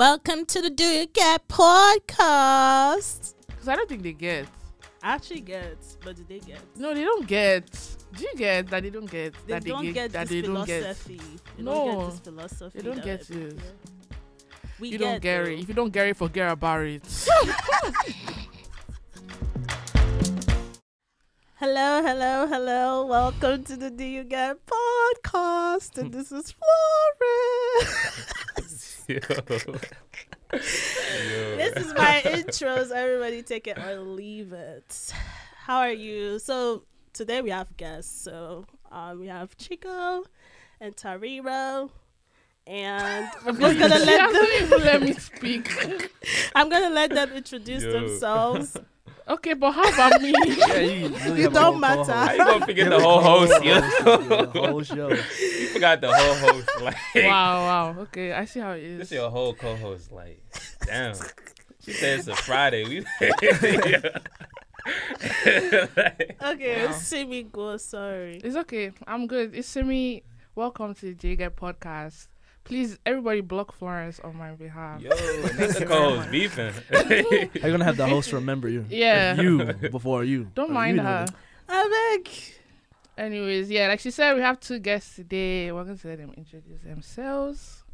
Welcome to the Do You Get podcast. Because I don't think they get. I actually get, but do they get? No, they don't get. Do you get that they don't get They that don't they get that they don't get? philosophy. They No, don't get this philosophy. they don't get we're- it. We You get don't get though. it. If you don't get it, forget about it. Hello, hello, hello. Welcome to the Do You Get podcast. And this is Florence. Yo. this is my intros. Everybody take it or leave it. How are you? So today we have guests. So um, we have Chigo and Tariro. And I'm just gonna let them let me speak. I'm gonna let them introduce Yo. themselves. Okay, but how about me? Yeah, you, really You don't matter. How you gonna forget You the whole host, yo? co-host, The whole show. You forgot the whole host. Like, wow, wow. Okay, I see how it is. this is your whole co-host. Like, damn. She said it's a Friday. We. Okay, Wow. see me go. Sorry. It's okay. I'm good. It's Simi. Welcome to the Do You Get podcast. Please, everybody, block Florence on my behalf. Yo, that's the co-host beefing. Are you gonna have the host remember you? Yeah. You before you. Don't Or mind you her. I beg. Anyways, yeah, like she said, we have two guests today. We're going to let them introduce themselves.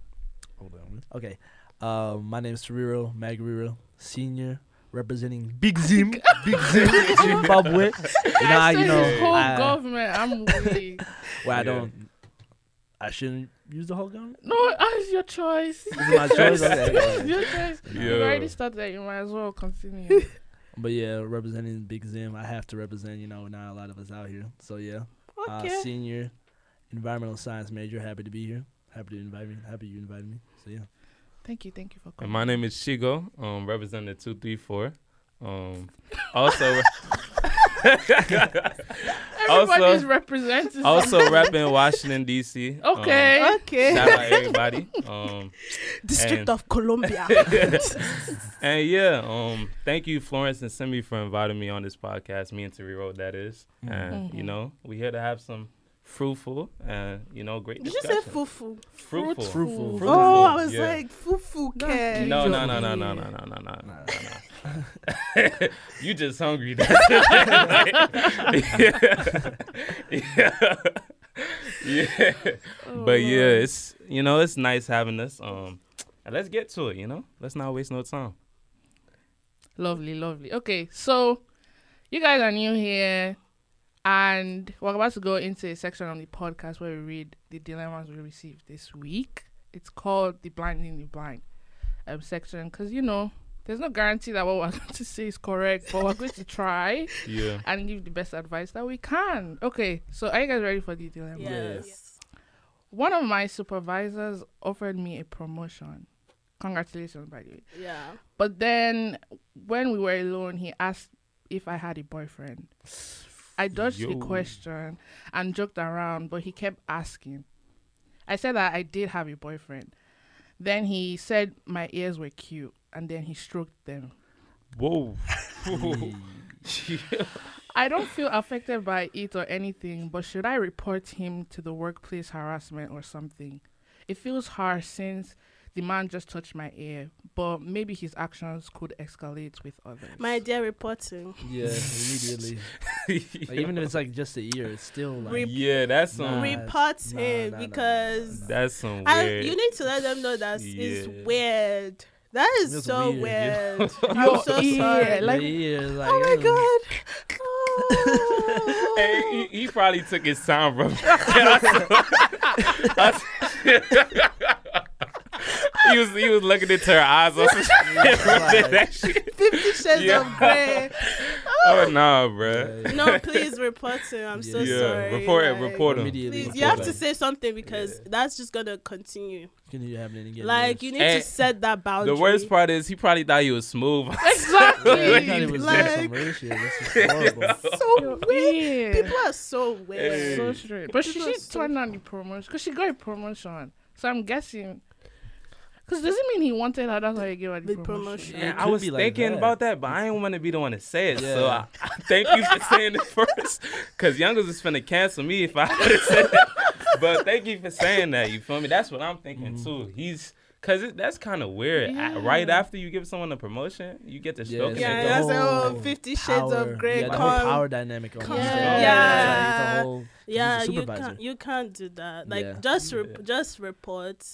Hold on. Okay. Um, my name is Tariro Magariro, senior, representing Big Zim, Big Zim, Zimbabwe. You know, how you know, whole I, government, I'm really. well, I Yeah. don't. I shouldn't use the whole gun. no, it's your choice. This is my choice. Okay, it's okay. your choice. Yo. You already started. You might as well continue. But yeah, representing Big Zim, I have to represent. You know, not a lot of us out here. So yeah, uh, senior, environmental science major. Happy to be here. Happy to invite me. Happy you invited me. So yeah. thank you, thank you for And coming. my name is Chigo, um, representing two three four. Um, also, Everybody's also- represented. also repping Washington D.C. Um, okay. Okay. shout out everybody. Um, District and- of Columbia. and yeah, um, thank you, Florence and Simi, for inviting me on this podcast. Me and Tariro, that is. And you Mhm. know, we here to have some fruitful and you know great. Did you say fufu? Fruitful. Fruitful. Fruitful, Oh, I was yeah. like fufu. Care. No, no, no, no, no, no, no, no, no, no, no. you just hungry. yeah. yeah. yeah. Oh, But yeah, it's you know it's nice having us. Um, and let's get to it. You know, let's not waste no time. Lovely, lovely. Okay, so you guys are new here, and we're about to go into a section on the podcast where we read the dilemmas we received this week. It's called the blinding the blind um, section because you know there's no guarantee that what we're going to say is correct, but we're going to try Yeah. and give the best advice that we can. Okay, so are you guys ready for the dilemma? Yes. One of my supervisors offered me a promotion. Congratulations, by the way. Yeah. But then when we were alone, he asked if I had a boyfriend. I dodged the question and joked around, but he kept asking. I said that I did have a boyfriend. Then he said my ears were cute, and then he stroked them. Whoa. I don't feel affected by it or anything, but should I report him to the workplace harassment or something? It feels harsh since the man just touched my ear, but maybe his actions could escalate with others. My dear reporting. Yeah, immediately. Like, even if it's like just a ear, it's still like. Re- yeah, that's some. Nah. Report nah, him nah, nah, because nah, nah. That's some I, you need to let them know that Yeah. it's weird. That is It's so weird, weird. I'm so ear, sorry. like- the ear, like, oh my god. Oh. Hey, he, he probably took his time, bro. he was he was looking into her eyes. or some shit. Fifty Shades Yeah. of Grey. Oh no, bro. yeah, No, please report him. I'm so Yeah. Yeah, sorry. report it, like, report him. Immediately. Please, you have to say something because Yeah. that's just gonna continue. Continue happening again. Like yes. you need And to set that boundary. The worst part is he probably thought he was smooth. Yeah, I Exactly. thought it was like- like, some weird shit. This is horrible. so Your weird. ear. People are so weird. Hey. so straight. But she People are should so- turn down the promotion because she got a promotion. So I'm guessing. Because does it mean he wanted her? That's why he gave her the, The promotion. promotion. Yeah, I could was be like thinking that. about that, but I didn't want to be the one to say it. So I, I thank you for saying it first, because Youngers is finna cancel me if I would have said that. But thank you for saying that. You feel me? That's what I'm thinking Mhm. too. He's Cause it, that's kind of weird. A- Yeah. Right after you give someone a promotion, you get to Yeah, stroke it's it. Yeah, like the that's whole oh, Fifty Shades power- of Grey. Yeah, the whole power dynamic. come- almost. Yeah. Yeah. It's whole, yeah, you can't you can't do that. Like Yeah. just rep- Yeah. just report.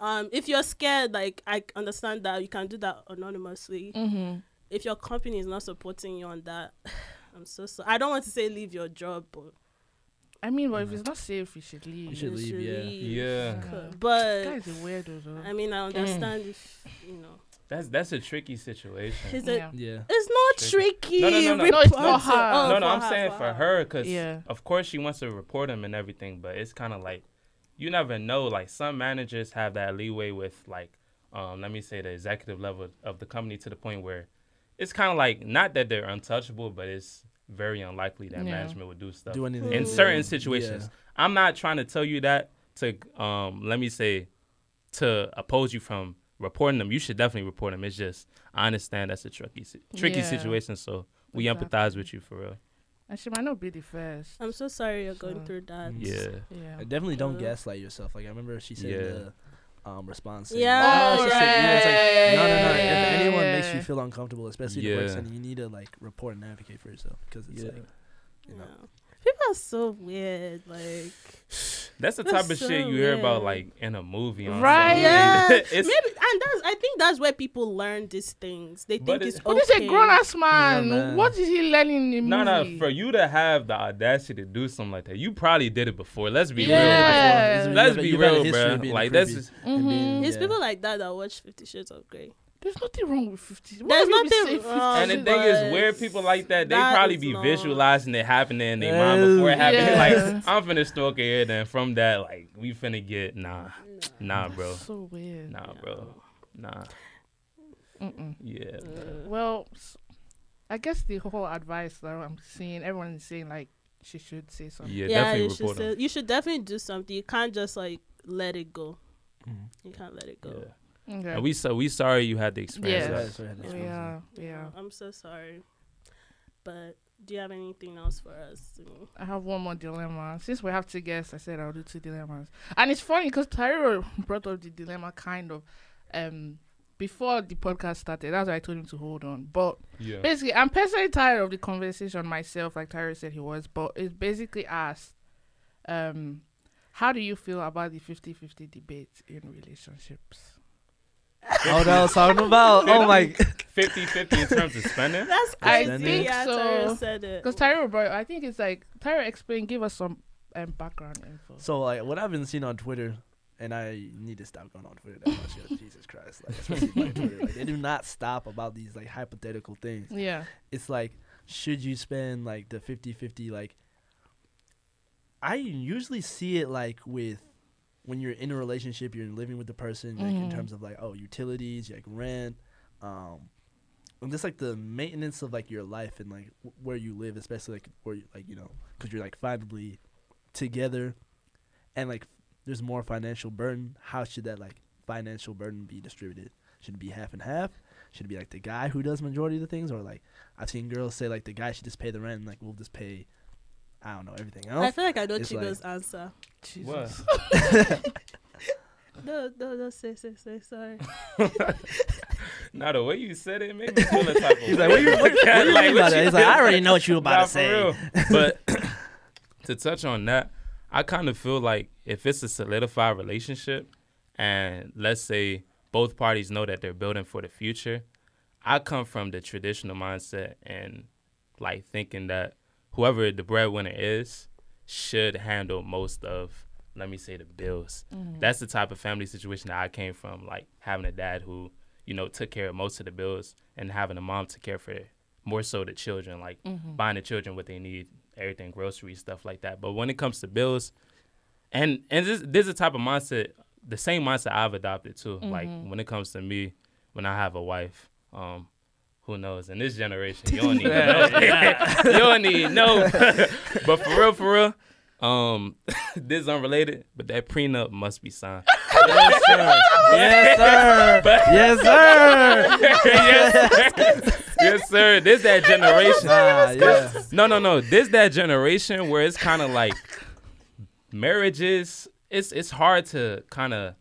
Um, if you're scared, like I understand that you can do that anonymously. Mm-hmm. If your company is not supporting you on that, I'm so sorry. I don't want to say leave your job, but I mean, but if it's not safe, you should leave. You should leave, yeah. Yeah. Co- This But guy's a weirdo, though. I mean, I understand if you know. That's that's a tricky situation. Is it? yeah. Yeah. It's not tricky. No, no, no, no. No, it's for Report it. her. Oh, no, no, I'm saying for her, cause Yeah. of course she wants to report him and everything, but it's kind of like you never know. Like some managers have that leeway with like, um, let me say the executive level of the company to the point where it's kind of like not that they're untouchable, but it's very unlikely that Yeah. management would do stuff Do anything. in certain situations. I'm not trying to tell you that to um let me say to oppose you from reporting them. You should definitely report them. It's just I understand that's a tricky tricky Yeah. situation, so we Exactly. empathize with you for real. And she might not be the first. I'm so sorry you're going through that. Yeah. Yeah. I definitely don't Uh, gaslight yourself. Like I remember she said Yeah. the um response. saying, Yeah, oh, she said- yeah, yeah, it's like, no, no, no. yeah, If anyone makes you feel uncomfortable, especially the work Yeah. you need to like report and advocate for yourself because it's Yeah. like, you know, Yeah. People are so weird. Like That's the That's type of so shit you hear about like in a movie. Right. something. yeah, it's, maybe, and that's I think that's where people learn these things. They But think it- it's But okay. this is a grown ass man. man. What is he learning in the no, no. For you to have the audacity to do something like that, you probably did it before. Let's be Yeah. real. You Let's have- be you've had a real, bro. Like a that's creepy. just, and being- Mhm. It's yeah. people like that that watch Fifty Shades of Grey. There's nothing wrong with 50. Why There's would you be nothing saying 50? wrong. and the thing is, but weird people like that, they that probably be not- visualizing it happening in their mind before it happens. Yeah. Like I'm finna stalk her, then from that, like we finna get nah, nah, bro, So weird. nah, bro, nah, Mm-mm. yeah. bro. Well, I guess the whole advice that I'm seeing, everyone's is saying like she should say something. Yeah, Yeah, definitely you should report say, them. you should definitely do something. You can't just like let it go. Mhm. You can't let it go. Yeah. Okay. And we so we sorry you had the experience. Yeah. that. That's what I had to Oh, yeah, yeah. I'm so sorry. But do you have anything else for us? I have one more dilemma. Since we have two guests, I said I'll do two dilemmas. And it's funny because Tyro brought up the dilemma kind of um before the podcast started. That's why I told him to hold on. But Yeah. basically, I'm personally tired of the conversation myself, like Tyro said he was. But it's basically asked, um, how do you feel about the 50 50 debate in relationships? Oh, that was talking about. Oh my. 50-50 in terms of spending. That's crazy. I crazy. think yeah, so. Tyra said it. Because Tyro brought, I think it's like, Tyro explain, give us some um, background info. So like what I've been seeing on Twitter, and I need to stop going on Twitter that much. yo, Jesus Christ, like especially my Twitter, like they do not stop about these like hypothetical things. Yeah. It's like, should you spend like the 50-50, like? I usually see it like with when you're in a relationship, you're living with the person, like in Mhm. terms of like oh utilities, like rent, um, and just like the maintenance of like your life and like w- where you live, especially like where you, like you know because you're like finally together, and like there's more financial burden. How should that like financial burden be distributed? Should it be half and half? Should it be like the guy who does majority of the things, or like I've seen girls say like the guy should just pay the rent, and like we'll just pay, I don't know everything else. I feel like I know it's Chigo's answer. Jesus. What? No, no, no, say, say, say, sorry. Now the way you said it made me feel a type of He's like, what you, what, what you Like, by what that? you He's like, I already know what you about to say. But to touch on that, I kind of feel like if it's a solidified relationship, and let's say both parties know that they're building for the future, I come from the traditional mindset and like thinking that whoever the breadwinner is should handle most of, let me say, the bills. Mhm. That's the type of family situation that I came from, like having a dad who, you know, took care of most of the bills and having a mom to care for more so the children, like Mhm. buying the children what they need, everything, groceries, stuff like that. But when it comes to bills, and and this, this is the type of mindset, the same mindset I've adopted too. Like Mhm. when it comes to me, when I have a wife, um, who knows? In this generation, you don't need no, you don't need no. but for real, for real, um, this is unrelated, but that prenup must be signed. yes, sir. Yes, sir. But- yes, sir. yes, sir. yes, sir. This that generation. Nah, yeah. No, no, no. This that generation where it's kind of like marriages. It's it's hard to kind of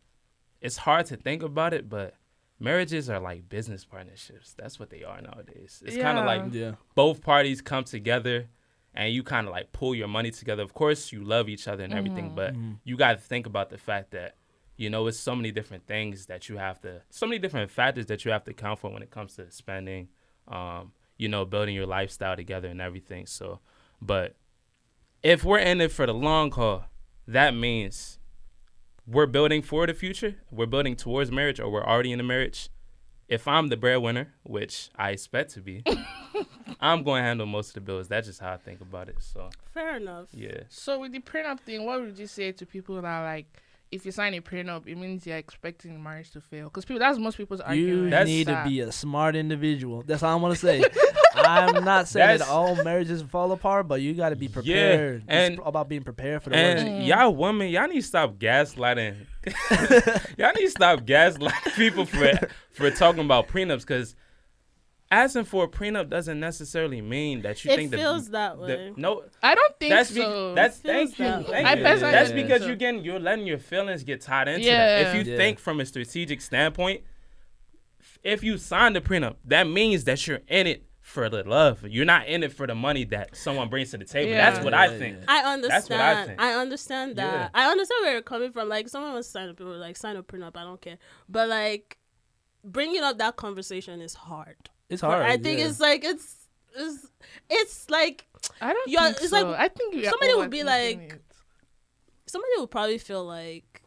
it's hard to think about it, but marriages are like business partnerships. That's what they are nowadays. It's kind of like Yeah. both parties come together and you kind of like pull your money together. Of course, you love each other and everything, but Mhm. you got to think about the fact that you know it's so many different things that you have to, so many different factors that you have to account for when it comes to spending, um, you know, building your lifestyle together and everything. So, but if we're in it for the long haul, that means we're building for the future. We're building towards marriage, or we're already in a marriage. If I'm the breadwinner, which I expect to be, I'm going to handle most of the bills. That's just how I think about it. So, Fair enough. yeah. So with the prenup thing, what would you say to people that are like, if you sign a prenup, it means you're expecting the marriage to fail? Because people, that's most people's You argument. You need to be a smart individual. That's all I'm gonna say. I'm not saying that all marriages fall apart, but you got to be prepared. Yeah, prepared. and- it's about being prepared for the. And Mm. y'all women, y'all need to stop gaslighting. y'all need to stop gaslighting people for for talking about prenups because asking for a prenup doesn't necessarily mean that you think that It think feels the, that the- way. no I don't think that's be, so. that's It thank you, that way. thank I you. personally that's because so. you're getting you're letting your feelings get tied into Yeah. that. If you Yeah. think from a strategic standpoint, if you sign the prenup, that means that you're in it for the love. You're not in it for the money that someone brings to the table. Yeah. That's what I think. I understand. That's what I think. understand that. Yeah. I understand where you're coming from. Like someone was signing up, people like sign a prenup. I don't care. But like bringing up that conversation is hard. It's hard. I think yeah. it's like it's it's it's like I don't Yeah, think it's so. like I think somebody would be like- it. somebody would probably feel like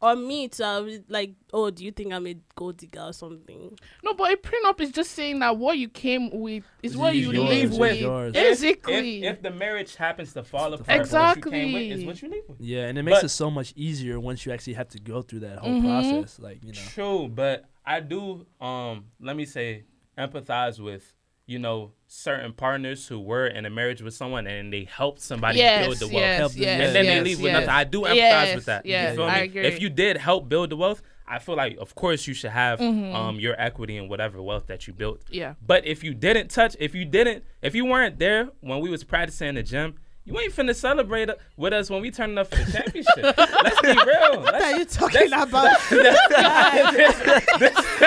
or me too. I would like, oh, do you think I'm a gold digger or something? no, but a prenup is just saying that what you came with is Is what you yours, live is with. yours. Basically, If, if the marriage happens to fall apart, Exactly. what you came with is what you leave with. Yeah, and it makes But- it so much easier once you actually have to go through that whole Mhm. process. Like you know, True, but I do um let me say empathize with you know certain partners who were in a marriage with someone and they helped somebody yes, build the wealth. yes, Help them. yes, and then yes, they leave with yes. nothing. I do empathize Yes, with that. yes, you feel I me? agree. If you did help build the wealth, I feel like of course you should have Mhm. um your equity in whatever wealth that you built. yeah, But if you didn't touch, if you didn't, if you weren't there when we was practicing in the gym, you ain't finna celebrate with us when we turning up for the championship. Let's be real. What are you talking that's- about?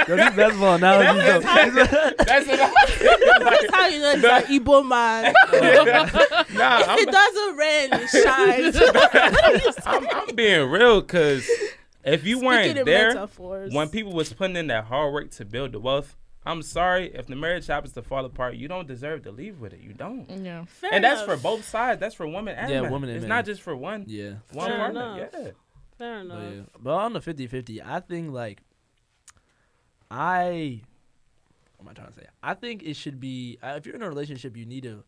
that's, that's my analogy. though. That's what That's how you know it's an Igbo man. Nah, if I'm, it doesn't rain, it shines. I'm, I'm being real because if you Speaking weren't there metaphors. when people was putting in that hard work to build the wealth, I'm sorry if the marriage happens to fall apart, you don't deserve to leave with it. You don't. yeah. Fair and that's enough. for both sides. That's for women and Yeah, men. women and it's men. not just for one Yeah. one Fair partner. enough. Yeah. Fair But, enough. yeah. but on the 50-50, I think like I what am I trying to say? I think it should be uh, if you're in a relationship, you need to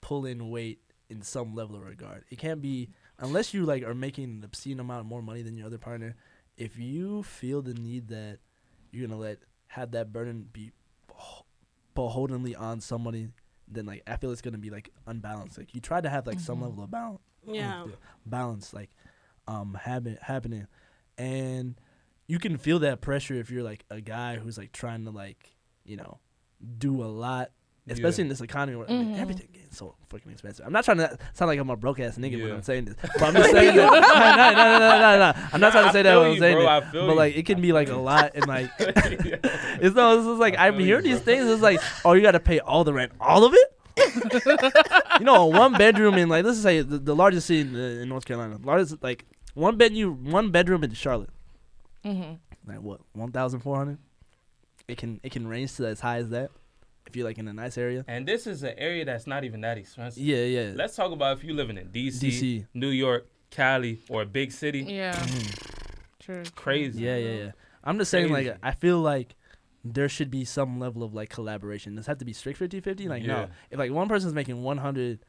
pull in weight in some level of regard. It can't be unless you like are making an obscene amount of more money than your other partner. If you feel the need that you're gonna let have that burden be beh- beholdenly on somebody, then like I feel it's gonna be like unbalanced. Like you try to have like some Mhm. level of balance yeah. balance like um happen happening and you can feel that pressure if you're like a guy who's like trying to like you know do a lot especially in this economy where I mean, everything getting so fucking expensive. I'm not trying to sound like I'm a broke ass nigga when I'm saying this, but I'm just saying that. No, no, no, no, no, no, no. I'm not trying to I say that feel when I'm you, saying bro, it. I feel But like, it can be like a lot, and like, it's no, it's just like I I'm feel you, these bro. things. It's like, oh, you got to pay all the rent, all of it. you know, one bedroom in like let's say the, the largest city in, uh, in North Carolina, largest like one bed you one bedroom in Charlotte, Mm-hmm. like what one thousand four hundred. It can it can range to as high as that if you're like in a nice area. And this is an area that's not even that expensive. Yeah, yeah. Let's talk about if you're living in DC, DC. New York, Cali, or a big city. Yeah, Mhm. true. Crazy. Yeah, yeah, yeah. I'm just saying, like, I feel like there should be some level of like collaboration. Does it have to be strict 50 50? Like, Yeah. no. If like one person's making 100,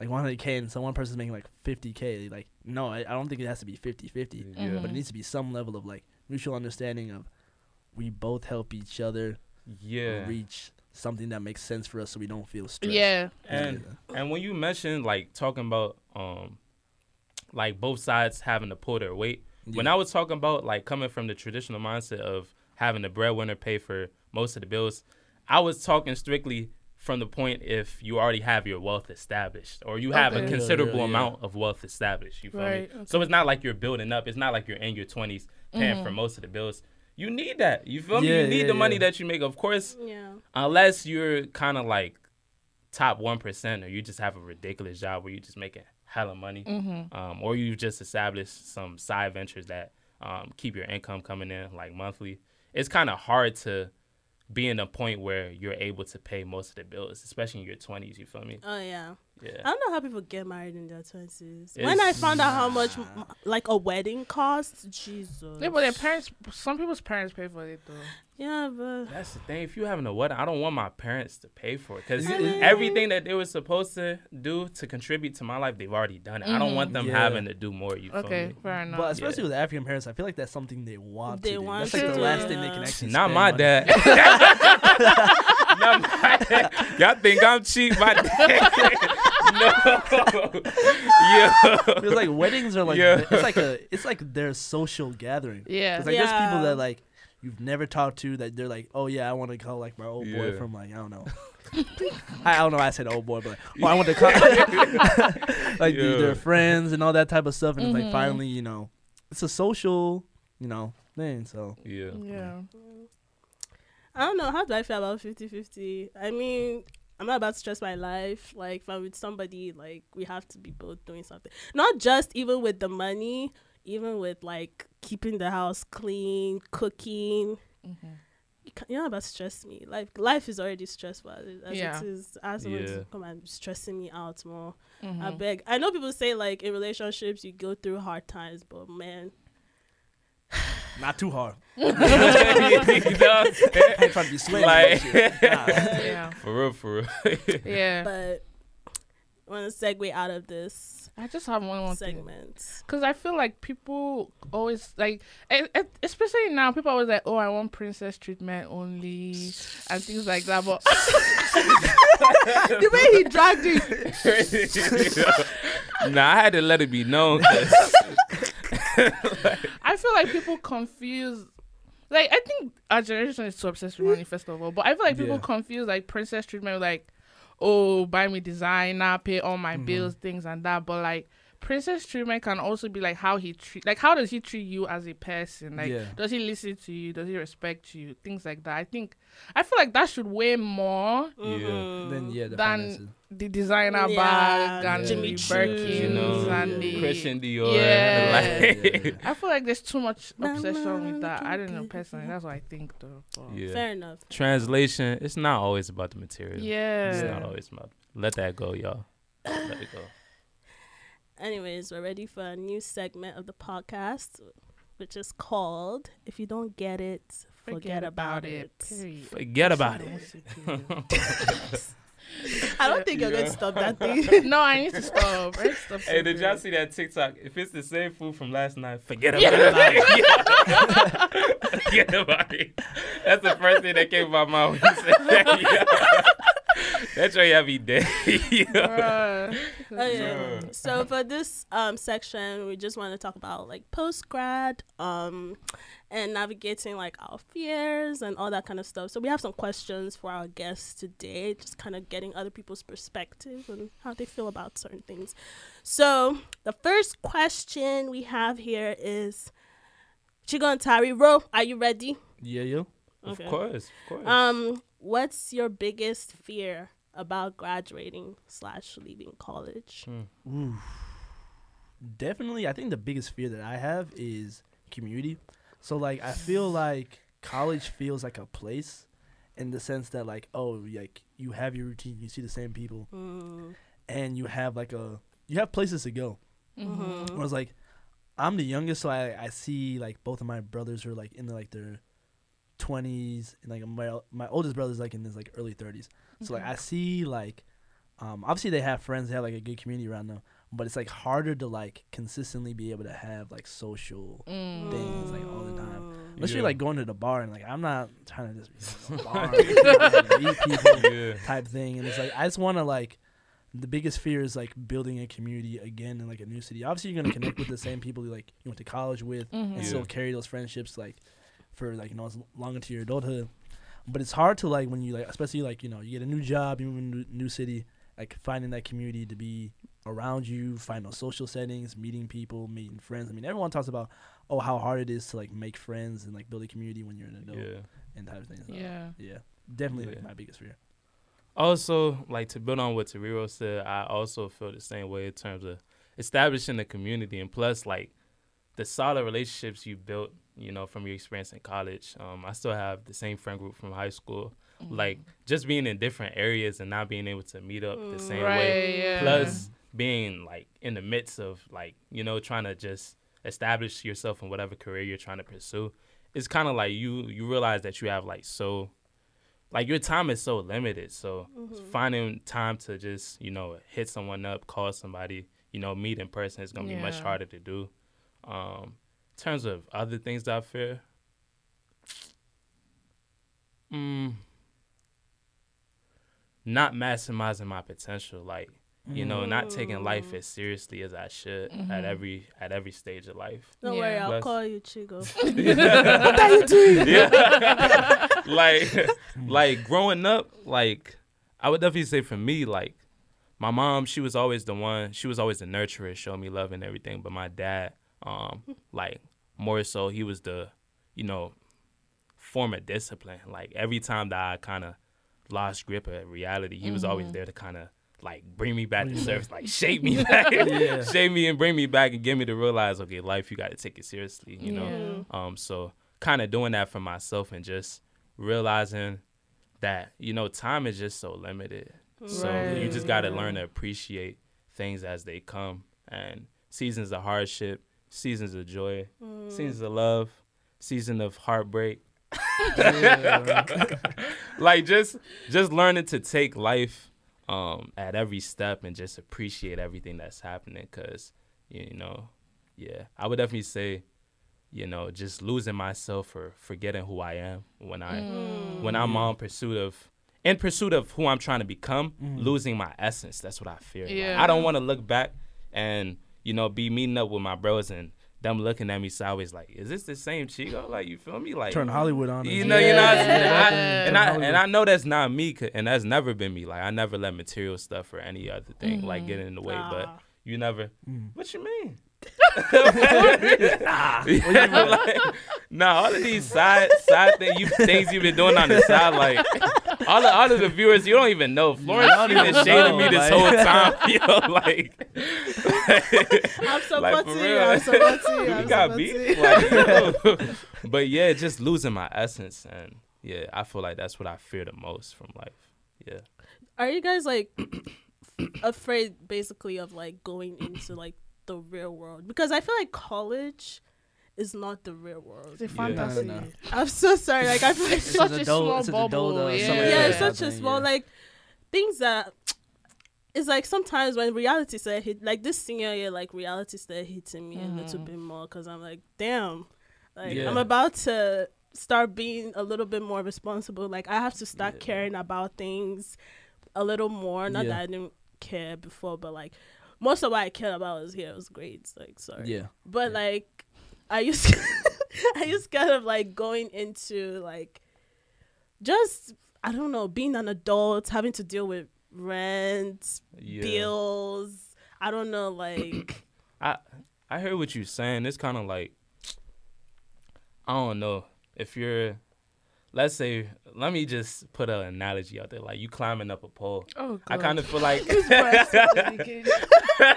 like 100K, and so one person's making like 50K, like, no, I, I don't think it has to be 50 50. Yeah. Mhm. But it needs to be some level of like mutual understanding of we both help each other Yeah. reach something that makes sense for us so we don't feel stressed. Yeah, And and when you mentioned like talking about um like both sides having to pull their weight, when I was talking about like coming from the traditional mindset of having the breadwinner pay for most of the bills, I was talking strictly from the point if you already have your wealth established or you have Okay. a considerable yeah, yeah. amount of wealth established. You feel Right, me? okay. So it's not like you're building up. It's not like you're in your twenties paying for Mhm. most of the bills. You need that. You feel me? Yeah, You need yeah, the money yeah. that you make. Of course, Yeah. unless you're kind of like top one percent, or you just have a ridiculous job where you're just making hella money, Mm-hmm. um, or you just established some side ventures that um, keep your income coming in like monthly. It's kind of hard to be in a point where you're able to pay most of the bills, especially in your twenties. You feel me? Oh yeah. I don't know how people get married in their twenties. When I found out how much like a wedding costs, Jesus. Yeah, but their parents, some people's parents pay for it though. Yeah, but That's the thing. If you having a wedding, I don't want my parents to pay for it because I mean- everything that they were supposed to do to contribute to my life, they've already done it. I don't want mm-hmm. them Yeah. having to do more. You feel Okay, me? fair enough. But especially Yeah. with African parents, I feel like that's something they want. They to do. want That's like to the last do, thing they can actually. Not spend my money. dad. Not my dad. Y'all think I'm cheap? My dad. no. Yeah. It's like weddings are like Yeah. it's like a it's like their social gathering. yeah. It's like there's people that like you've never talked to that they're like, oh yeah, I want to call like my old boy from like I don't know. I, I don't know. why I said old boy, but oh, I want to call like Yeah. their friends and all that type of stuff, and it's Mhm. like finally, you know, it's a social, you know, thing. So Yeah. yeah. I don't know. How do I feel about 50 50? I mean, I'm not about to stress my life. Like, if I'm with somebody, like, we have to be both doing something. Not just even with the money, even with, like, keeping the house clean, cooking. Mm-hmm. You can't- You're not about to stress me. Like, life is already stressful as as Yeah. it is. As someone Yeah. to come and stressing me out more. I Mm-hmm. beg. I know people say, like, in relationships, you go through hard times, but man, not too hard. you know what I'm saying? I ain't trying to be sweaty. Like, Nah. Yeah. for real, for real. Yeah. but I want to segue out of this I just have one more segment. Cause I feel like people always like, especially now, people always like, "Oh, I want princess treatment only," and things like that. But the way he dragged it. nah, I had to let it be known. 'Cause- I feel like people confuse. Like I think our generation is so obsessed with money, first of all. But I feel like people Yeah. confuse like princess treatment with like, oh, buy me designer, pay all my Mhm. bills, things and that. But like princess treatment can also be like how he treat, like how does he treat you as a person? Like Yeah. does he listen to you? Does he respect you? Things like that. I think I feel like that should weigh more Mhm. Then yeah, the Than- finances. the designer Yeah, bag and Jimmy the Choo, Birkins you know, and the Christian Dior. Yeah. Yeah, yeah. I feel like there's too much obsession with that. I don't know okay. personally. That's what I think though. but- yeah. Fair enough. Translation, it's not always about the material. Yeah. It's not always about. Let that go, y'all. Let it go. Anyways, we're ready for a new segment of the podcast, which is called "If You Don't Get It, Forget, About, It." Period. Forget about it. I don't think you're going to stop that thing. no, I need to stop. I need to stop Hey, did y'all see that TikTok? If it's the same food from last night, forget about Yeah. it. forget about it. That's the first thing that came to my mind That's why y'all be yeah. Bruh. Oh, yeah. Yeah. So for this um section, we just want to talk about like post grad, um, and navigating like our fears and all that kind of stuff. So we have some questions for our guests today, just kind of getting other people's perspective and how they feel about certain things. So the first question we have here is, Chigo and Tariro, are you ready? Yeah, yo. Of course, of course. Um, what's your biggest fear about graduating slash leaving college? Ooh. Definitely, I think the biggest fear that I have is community. So like, I feel like college feels like a place, in the sense that like, oh, like you have your routine, you see the same people, Mm, and you have like a you have places to go. mhm. I was like, I'm the youngest, so I I see like both of my brothers are like in the, like their twenties, and like my my oldest brother's like in his like early thirties. So like I see like, um, obviously they have friends, they have like a good community around them, but it's like harder to like consistently be able to have like social Mm. things, like, all the time. Unless Yeah. you're like going to the bar and like I'm not trying to just be at the bar and, like, meet people yeah. type thing, and it's like I just want to like. The biggest fear is like building a community again in like a new city. Obviously, you're gonna connect with the same people you like you went to college with, Mhm. and Yeah. still carry those friendships like for like you know as long into your adulthood. But it's hard to like when you like, especially like you know you get a new job, you move in a new- new city, like finding that community to be around you, find those social settings, meeting people, meeting friends. I mean, everyone talks about, oh how hard it is to like make friends and like build a community when you're an adult Yeah. and type of things. So, Yeah. yeah, definitely like, Yeah. my biggest fear. Also, like to build on what Tariro said, I also feel the same way in terms of establishing a community, and plus, like the solid relationships you built, you know, from your experience in college. Um, I still have the same friend group from high school. Mm-hmm. Like just being in different areas and not being able to meet up the same right. way. Yeah. Plus, being like in the midst of like you know trying to just establish yourself in whatever career you're trying to pursue. It's kind of like you you realize that you have like so like your time is so limited. So finding time to just you know hit someone up, call somebody, you know, meet in person is gonna be much harder to do. Um, in terms of other things that I fear, mm, not maximizing my potential, like you know, not taking life as seriously as I should at every at every stage of life. Don't Yeah. worry, I'll Bless. call you Chigo. what are you doing? Yeah. like like growing up, like I would definitely say for me, like my mom, she was always the one, she was always the nurturer, show me love and everything. But my dad, um, like more so he was the, you know, form of discipline. Like every time that I kinda lost grip of reality, he was always there to kinda like bring me back to service, like shape me back, Yeah. shape me and bring me back and get me to realize, okay, life, you got to take it seriously, you know. Yeah. Um, so kind of doing that for myself and just realizing that you know time is just so limited. So you just got to learn to appreciate things as they come and seasons of hardship, seasons of joy, mm. seasons of love, season of heartbreak. like just just learning to take life um at every step and just appreciate everything that's happening cuz you know yeah i would definitely say you know just losing myself or forgetting who i am when i mm. when i'm on pursuit of in pursuit of who i'm trying to become mm-hmm. losing my essence. That's what i fear. Like, Yeah. i don't want to look back and you know be meeting up with my bros and them looking at me sideways like is this the same Chigo like you feel me like Turn Hollywood on. you and- know, you know, what I'm saying? Yeah. I- and I and I know that's not me, and that's never been me. Like I never let material stuff or any other thing like get in the way. Ah. But you never. What you mean? Ah, like, nah, all of these side side thing, you things you've been doing on the side, like all of, all of the viewers, you don't even know. Florence, don't been even shading know, me this like- whole time, yo. Like, I'm like supporting for you. real, I'm supporting you. we I'm got supporting beef. you. Like, but yeah, just losing my essence, and yeah, I feel like that's what I fear the most from life. Yeah. Are you guys like afraid basically of like going into like the real world? Because I feel like college is not the real world. It's a fantasy. No, no, no. I'm so sorry. Like I feel like Such a adult- small it's an adult, bubble. uh, yeah. yeah, Yeah. it's such a small yeah. like things that it's like sometimes when reality started hit like this senior year like reality started hitting me a little bit more because i'm like damn like Yeah. i'm about to start being a little bit more responsible like i have to start Yeah. caring about things a little more not Yeah. that i didn't care before but like most of what i cared about was here it was grades like sorry Yeah. but like I used I used kind of like going into like just I don't know, being an adult, having to deal with rent, Yeah. bills. I don't know, like I I hear what you're saying. It's kind of like I don't know if you're. Let's say, let me just put an analogy out there. Like you climbing up a pole. Oh, God. I kind of feel like,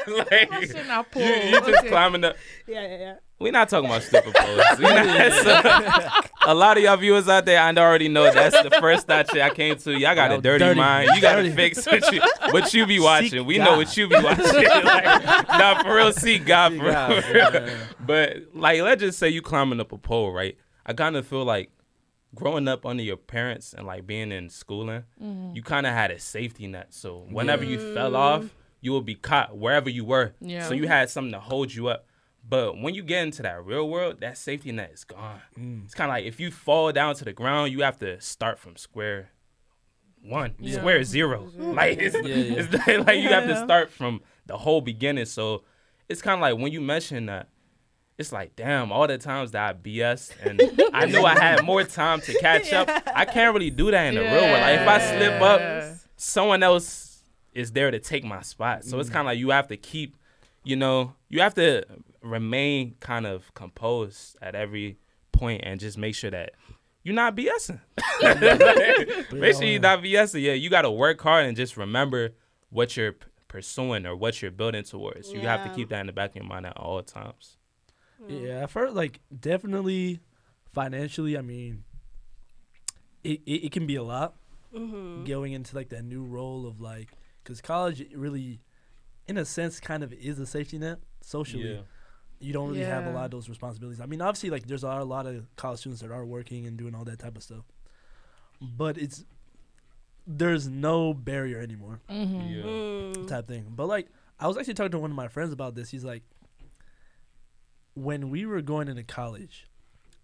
like What's in our pool? you, you just Okay. climbing up. yeah, yeah, yeah. We're not talking about stupid poles. We not- so, a lot of y'all viewers out there, I already know that's the first thought shit I came to. Y'all got a dirty, dirty. mind. You got to fix what you, what you be watching. Seek we know what you be watching. like, nah, for real, seek God. For Yeah, real. yeah, yeah. But like, let's just say you climbing up a pole, right? I kind of feel like growing up under your parents and like being in schooling, mm-hmm. you kind of had a safety net. So whenever you fell off, you would be caught wherever you were. Yeah. So you had something to hold you up. But when you get into that real world, that safety net is gone. Mm. It's kind of like if you fall down to the ground, you have to start from square one, Yeah. square zero. Like it's, Yeah, yeah. it's like you have to start from the whole beginning. So it's kind of like when you mention that, it's like damn, all the times that I BS and I knew I had more time to catch up. I can't really do that in the real world. Like if I slip up, someone else is there to take my spot. So it's mm. kind of like you have to keep, you know, you have to remain kind of composed at every point and just make sure that you're not BSing. make sure you're not BSing. Yeah, you got to work hard and just remember what you're pursuing or what you're building towards. You have to keep that in the back of your mind at all times. Yeah, at first, like definitely financially. I mean, it, it, it can be a lot Mm-hmm. going into like that new role of like because college really, in a sense, kind of is a safety net socially. Yeah. You don't really have a lot of those responsibilities. I mean, obviously, like there's a lot, a lot of college students that are working and doing all that type of stuff, but it's there's no barrier anymore Mm-hmm. Yeah. Mm. type thing. But like, I was actually talking to one of my friends about this. He's like, when we were going into college,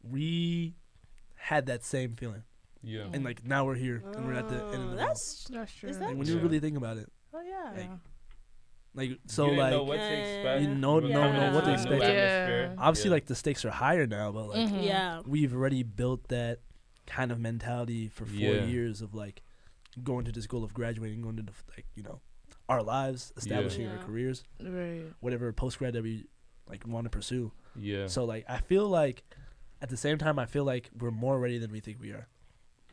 we had that same feeling, Yeah. and like now we're here and we're at the end of Oh, the road. That's That's true. Is that Like, when you Yeah. really think about it, oh yeah. Like, like so you didn't like know what to expect. You know- You were know- know what to expect. atmosphere. obviously Yeah. like the stakes are higher now, but like Mhm. yeah. we've already built that kind of mentality for four Yeah. years of like going to this goal of graduating, going to the, like you know our lives, establishing Yeah. our careers, Right. whatever post grad that we like want to pursue. Yeah. So like I feel like at the same time I feel like we're more ready than we think we are.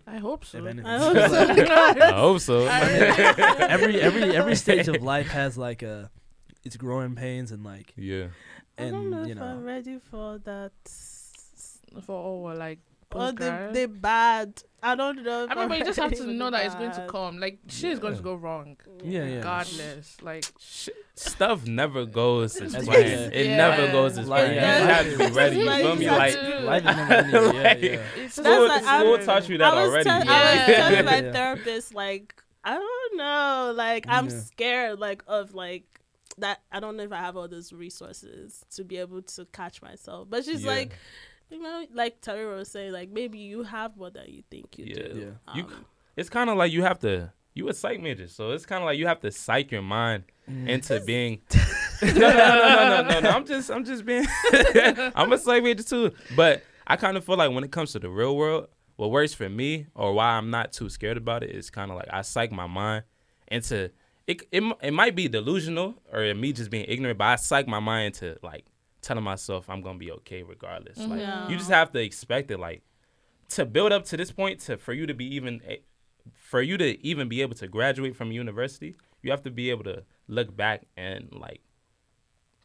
I hope so. I hope Like, I hope so. every every every stage of life has like a its growing pains and like yeah. I don't know and you if I'm ready for that. For all like Or the postgrad. the bad. I don't know. I mean, but you just have to know the that it's going to come. Like shit is going to go wrong, Yeah, yeah. regardless. Like Sh- stuff never goes as As planned. planned. It never goes as Like, planned. yeah. You have to be ready. You feel me? you have Like to- life is never linear. Yeah, Like- yeah. school, like, school taught you that I already. tell- I was telling my Yeah. therapist like I don't know, like I'm scared like of like that. I don't know if I have all those resources to be able to catch myself. But she's Yeah. like, you know, like Tariro was saying, like maybe you have more than you think you Yeah. do. Yeah. You- Um, it's kind of like you have to. You a psych major, so it's kind of like you have to psych your mind into being. no, no, no, no, no, no, no. I'm just, I'm just being. I'm a psych major too, but I kind of feel like when it comes to the real world, what works for me or why I'm not too scared about it is kind of like I psych my mind into. It, it, it might be delusional or me just being ignorant, but I psych my mind into like telling myself I'm gonna be okay regardless. Like Yeah. you just have to expect it. Like to build up to this point, to for you to be even, a- for you to even be able to graduate from university, you have to be able to look back and like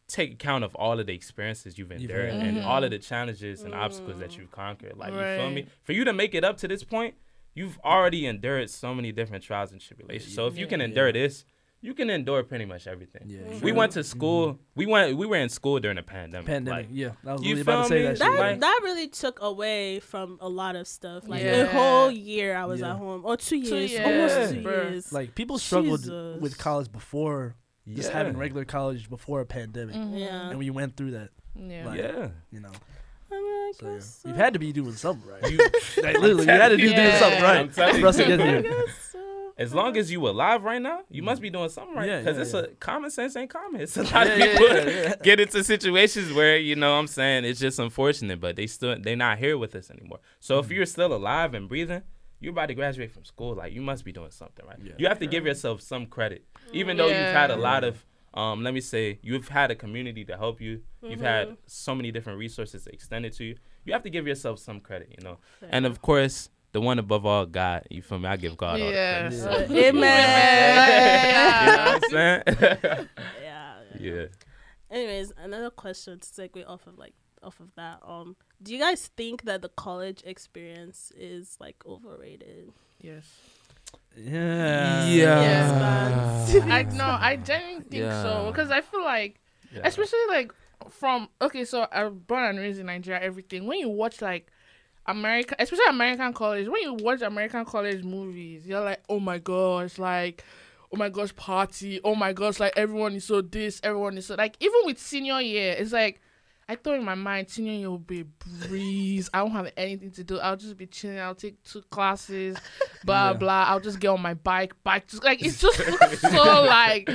take account of all of the experiences you've You've endured and Mhm. all of the challenges and obstacles that you've conquered. Like you feel me? For you to make it up to this point, you've already endured so many different trials and tribulations. So if you can Yeah. endure this, you can endure pretty much everything. Yeah, We went to school. We went. We were in school during the pandemic. pandemic. Like, yeah, I was you really about to say me? that. that shit. like- that really took away from a lot of stuff. Like Yeah. a whole year I was Yeah. at home, or two Two years, almost years, two bruh. years. Like people struggled Jesus. with college before just having regular college before a pandemic, Mhm. Yeah. and we went through that. Yeah. Like, Yeah. You know, I mean, I so yeah. guess we've had to be doing something right. You, like literally, we had to do doing Yeah. something I'm right for us to you. get I here. Guess so. as long as you are alive right now, you must be doing something right. Yeah, Because yeah, it's yeah. a common sense ain't common. It's a lot Yeah, of people yeah, yeah. get into situations where you know what I'm saying it's just unfortunate, but they still they're not here with us anymore. So Mm-hmm. if you're still alive and breathing, you're about to graduate from school. Like you must be doing something right. Yeah. You have to give yourself some credit, even though you've had a lot of. Um, let me say you've had a community to help you. You've had Mhm. so many different resources extended to you. You have to give yourself some credit, you know. Fair. And of course, the one above all, God. You feel me? I give God all the Yeah. credit. Yeah. so- Uh, You know what I'm saying? You know what I'm saying? yeah, yeah. Anyways, another question to segue off of like off of that. Um, do you guys think that the college experience is like overrated? Yes. Yeah. Yes, man. I no, I genuinely think so because I feel like, Yeah. especially like from okay, so I'm born and raised in Nigeria. Everything when you watch like America, especially American college, when you watch American college movies, you're like, oh my gosh, like. Oh my gosh, party! Oh my gosh, like everyone is so this, everyone is so like. Even with senior year, it's like I thought in my mind senior year will be a breeze. I won't have anything to do. I'll just be chilling. I'll take two classes, blah Yeah. blah. I'll just get on my bike, bike. Just like it's just so like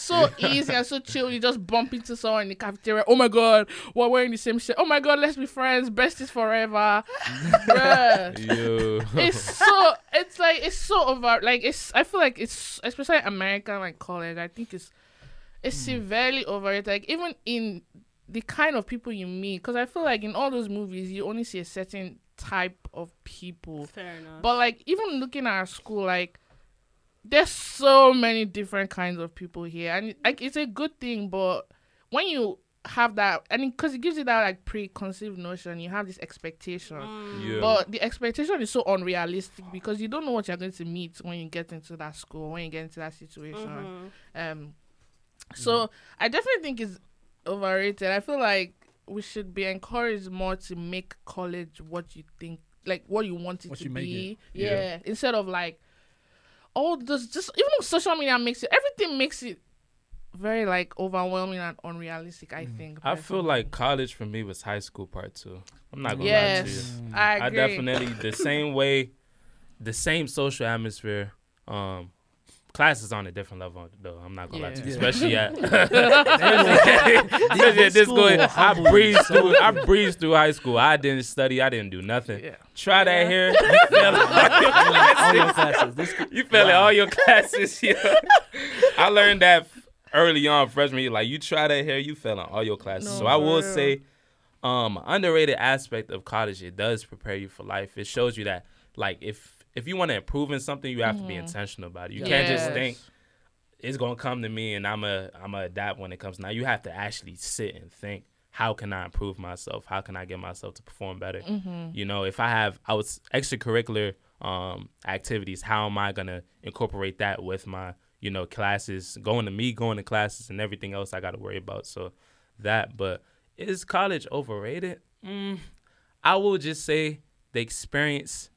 so easy and so chill. You just bump into someone in the cafeteria. Oh my god, we're wearing the same shirt. Oh my god, let's be friends. Besties forever. Bruh. It's so it's like it's so over like it's I feel like it's especially American like college, I think it's it's hmm. severely overrated. Like even in the kind of people you meet. Because I feel like in all those movies, you only see a certain type of people. Fair enough. But like even looking at our school, like there's so many different kinds of people here, and like it's a good thing. But when you have that, and because it gives you that like preconceived notion, you have this expectation. Mm. Yeah. But the expectation is so unrealistic because you don't know what you're going to meet when you get into that school, when you get into that situation. Mhm. Um, so I definitely think it's overrated. I feel like we should be encouraged more to make college what you think, like what you want it What to you be. it. Yeah. Yeah. instead of like all this, just even though social media makes it, everything makes it very like overwhelming and unrealistic. I think. I feel like college for me was high school part two. I'm not gonna lie to you. yes, I I definitely the same way, the same social atmosphere. Um, classes on a different level though. I'm not gonna lie to you, Yeah. especially at This- especially at this school. I breezed through. I breezed through high school. I didn't study. I didn't do nothing. Yeah. Try that Yeah. here. You fail all your classes. This, You fail in Wow. all your classes. Yeah. I learned that early on freshman year. Like you try that here, you fail in all your classes. No, so I will real. say, um, underrated aspect of college, it does prepare you for life. It shows you that like if if you want to improve in something, you have to be Mhm. intentional about it. You Yeah. can't just think it's gonna come to me and I'm a I'm a adapt when it comes. Now you have to actually sit and think. How can I improve myself? How can I get myself to perform better? Mhm. You know, if I have I was extracurricular um activities, how am I gonna incorporate that with my, you know, classes, going to me, going to classes and everything else I gotta worry about. So that, but is college overrated? Mm, I will just say the experience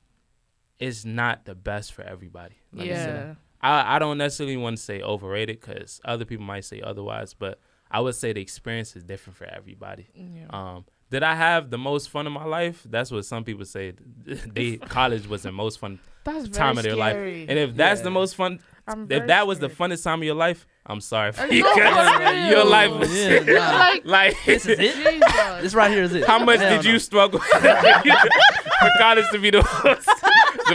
is not the best for everybody. Like I yeah. I, I don't necessarily want to say overrated because other people might say otherwise, but I would say the experience is different for everybody. yeah. Um, did I have the most fun in my life? That's what some people say. They college was the most fun That's time of very their life. And if that's Yeah. the most fun, I'm if that was the funnest time of your life, I'm sorry for you. no, 'cause for your life was Yeah, nah. like like. This is it. Jesus. This right here is it. How much Hell did no. you struggle for college to be the most,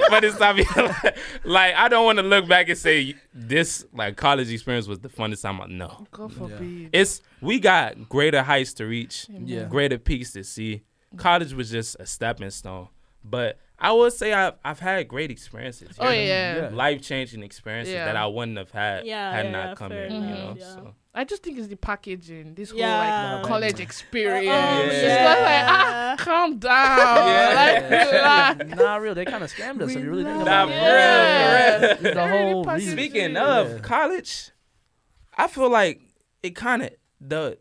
the funnest time of your? Like, I don't want to look back and say this like college experience was the funnest time. No, God forbid. it's we got greater heights to reach. Yeah. greater peaks to see. College was just a stepping stone. But I would say I've, I've had great experiences. Oh yeah. Yeah. Life changing experiences Yeah. that I wouldn't have had Yeah, had yeah, not yeah, come fair in, you know. yeah. So I just think it's the packaging. This whole like college experience. Oh, It's yeah. like ah, calm down. Yeah. Like, relax. Nah, real. They kind of scammed us. If you really think about it. real, Yeah. real. It's the whole packaging. reason. Speaking Yeah. of college, I feel like it kind of the.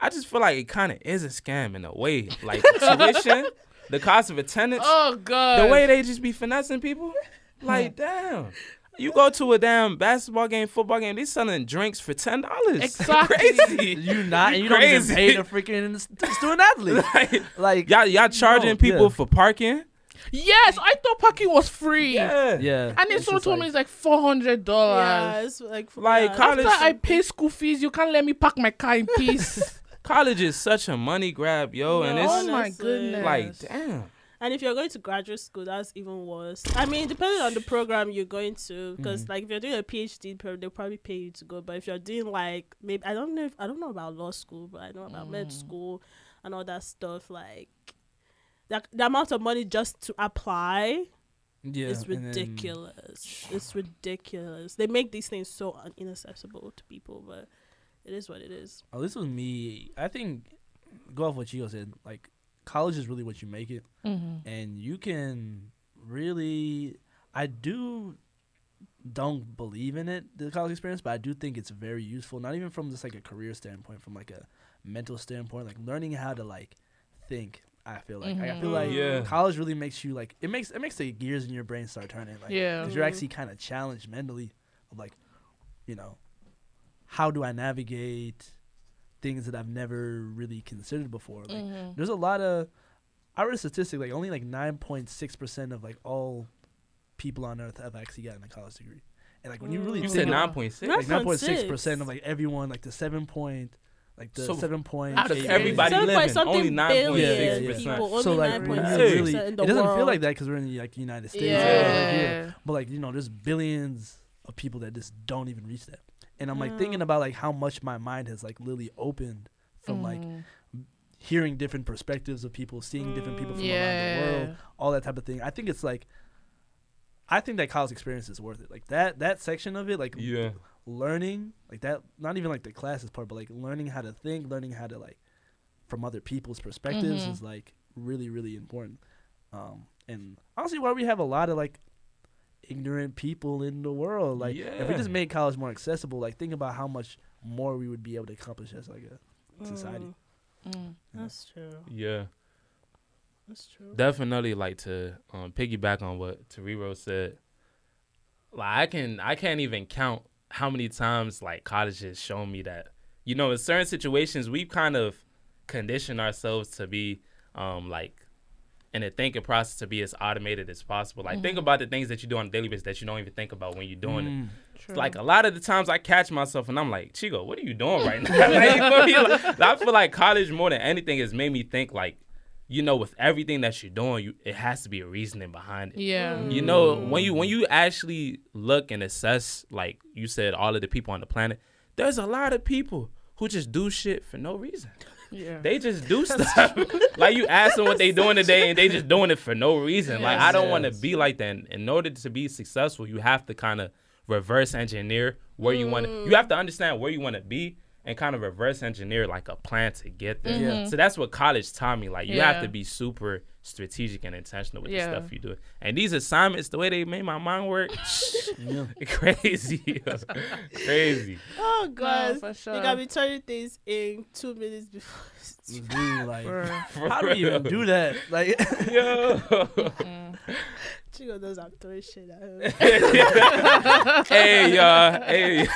I just feel like it kind of is a scam in a way. Like tuition, the cost of attendance, Oh god. the way they just be finessing people. Like damn, you go to a damn basketball game, football game, they selling drinks for ten dollars. Exactly. crazy. You not, and You you don't even crazy. pay the freaking st- student athlete. like, Like, y'all, y'all charging No, people yeah. for parking. Yes, I thought parking was free. Yeah, yeah. And then it's someone just told me it's like four hundred dollars. Yeah, dollars. it's like Like, yeah. college- After I pay school fees, you can't let me park my car in peace. College is such a money grab, yo, and it's oh my goodness. like damn. And if you're going to graduate school, that's even worse. I mean, depending on the program you're going to, because Mm-hmm. like if you're doing a PhD program, they'll probably pay you to go. But if you're doing like maybe I don't know if I don't know about law school, but I know about med Mm. school and all that stuff. Like the, the amount of money just to apply yeah, is and then- ridiculous. It's ridiculous. They make these things so inaccessible to people, but it is what it is. At least with me, I think go off what Chigo said. Like college is really what you make it, mm-hmm. and you can really. I do don't believe in it the college experience, but I do think it's very useful. Not even from just like a career standpoint, from like a mental standpoint, like learning how to like think. I feel like I feel Mhm. like Yeah. college really makes you like it makes it makes the gears in your brain start turning. Like, Yeah. because you're actually kind of challenged mentally of like, you know, how do I navigate things that I've never really considered before? Like, Mm-hmm. there's a lot of I read a statistic like only like nine point six percent of like all people on Earth have actually gotten a college degree, and like when you really. You think said about- nine point six. Nine- like nine point six percent of like everyone like the seven point like the So, seven point out of everybody Seven living, point only 9.6%. Yeah, yeah. people, only so like nine when point you really, it doesn't world. feel like that because we're in the like United States, or whatever. Yeah. But like you know, there's billions of people that just don't even reach that. And I'm like Yeah. thinking about like how much my mind has like literally opened from like Mhm. hearing different perspectives of people, seeing different people from around the world, all that type of thing. I think it's like, I think that college experience is worth it. Like that that section of it, like Yeah. learning, like that. Not even like the classes part, but like learning how to think, learning how to like from other people's perspectives Mhm. is like really really important. Um, and honestly, why we have a lot of like ignorant people in the world. Like if we just made college more accessible, like think about how much more we would be able to accomplish as like a society. Mm, Mm. that's true. Yeah. That's true. Definitely like to um, piggyback on what Tariro said. Like I can I can't even count how many times like college has shown me that you know in certain situations we've kind of conditioned ourselves to be um like in the thinking process to be as automated as possible. Like think about the things that you do on a daily basis that you don't even think about when you're doing it. Mm. True. Like a lot of the times I catch myself and I'm like, Chigo, what are you doing right now? like, you feel me? Like, I feel like college more than anything has made me think like, you know, with everything that you're doing, you it has to be a reasoning behind it. yeah. You know, when you when you actually look and assess, like you said, all of the people on the planet, there's a lot of people who just do shit for no reason. Yeah. They just do stuff. like you ask them what they doing today, and they just doing it for no reason. like I don't want to be like that. And in order to be successful, you have to kind of reverse engineer where you want to. You have to understand where you want to be. And kind of reverse engineer like a plan to get there. Yeah. So that's what college taught me. Like you have to be super strategic and intentional with Yeah. the stuff you do. And these assignments, the way they made my mind work, Yeah. crazy, crazy. Oh god, for sure. you got me turning things in two minutes before. Dude, like, Bruh. how do you even do that? Like, Yo. Mm. Chigo knows I'm throwing shit at him. hey y'all hey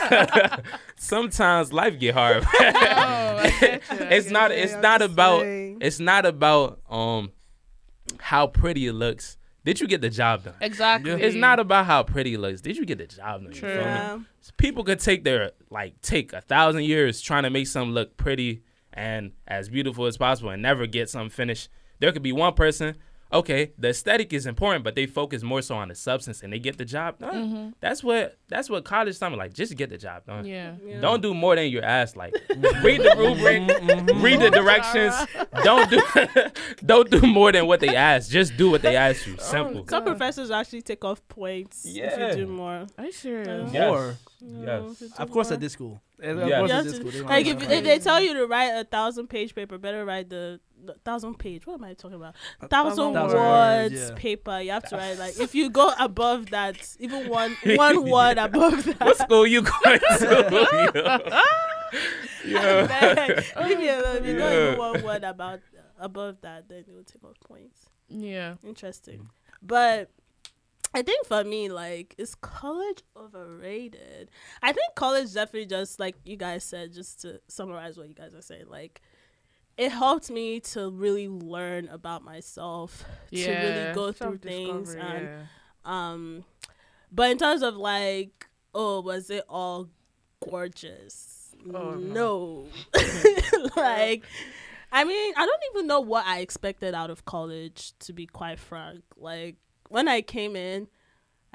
sometimes life get hard Oh, I get you, I it's get not you. it's I'm not just about it's not about um how pretty it looks did you get the job done Exactly. it's not about how pretty it looks did you get the job done you True. feel me? People could take their like take a thousand years trying to make something look pretty and as beautiful as possible and never get something finished there could be one person okay the aesthetic is important but they focus more so on the substance and they get the job done mm-hmm. that's what that's what college time like just get the job done Yeah. Yeah. don't do more than you're asked. Like, read the rubric, mm-hmm. read the directions. Mm-hmm. Don't do, don't do more than what they ask. Just do what they ask you. Oh, Simple. Some professors actually take off points if you do more. Are you serious? Yes. More. Yeah, Yes. if do of course, more. at this school. Of Yes. course, You at this school. they like if, if they tell you to write a thousand page paper, better write the, the thousand page. What am I talking about? Thousand, thousand words words, yeah. paper. You have to write like if you go above that, even one one word above that. What school you going to? Yo. Beg. Leave me alone. If you go Yeah. even one word about above that, then it will take off points. Yeah. Interesting. But I think for me, like, is college overrated? I think college definitely just like you guys said, just to summarize what you guys are saying, like it helped me to really learn about myself, Yeah. to really go through things and yeah. um but in terms of like, oh, was it all gorgeous? Oh, no. like I mean, I don't even know what I expected out of college to be quite frank. Like when I came in,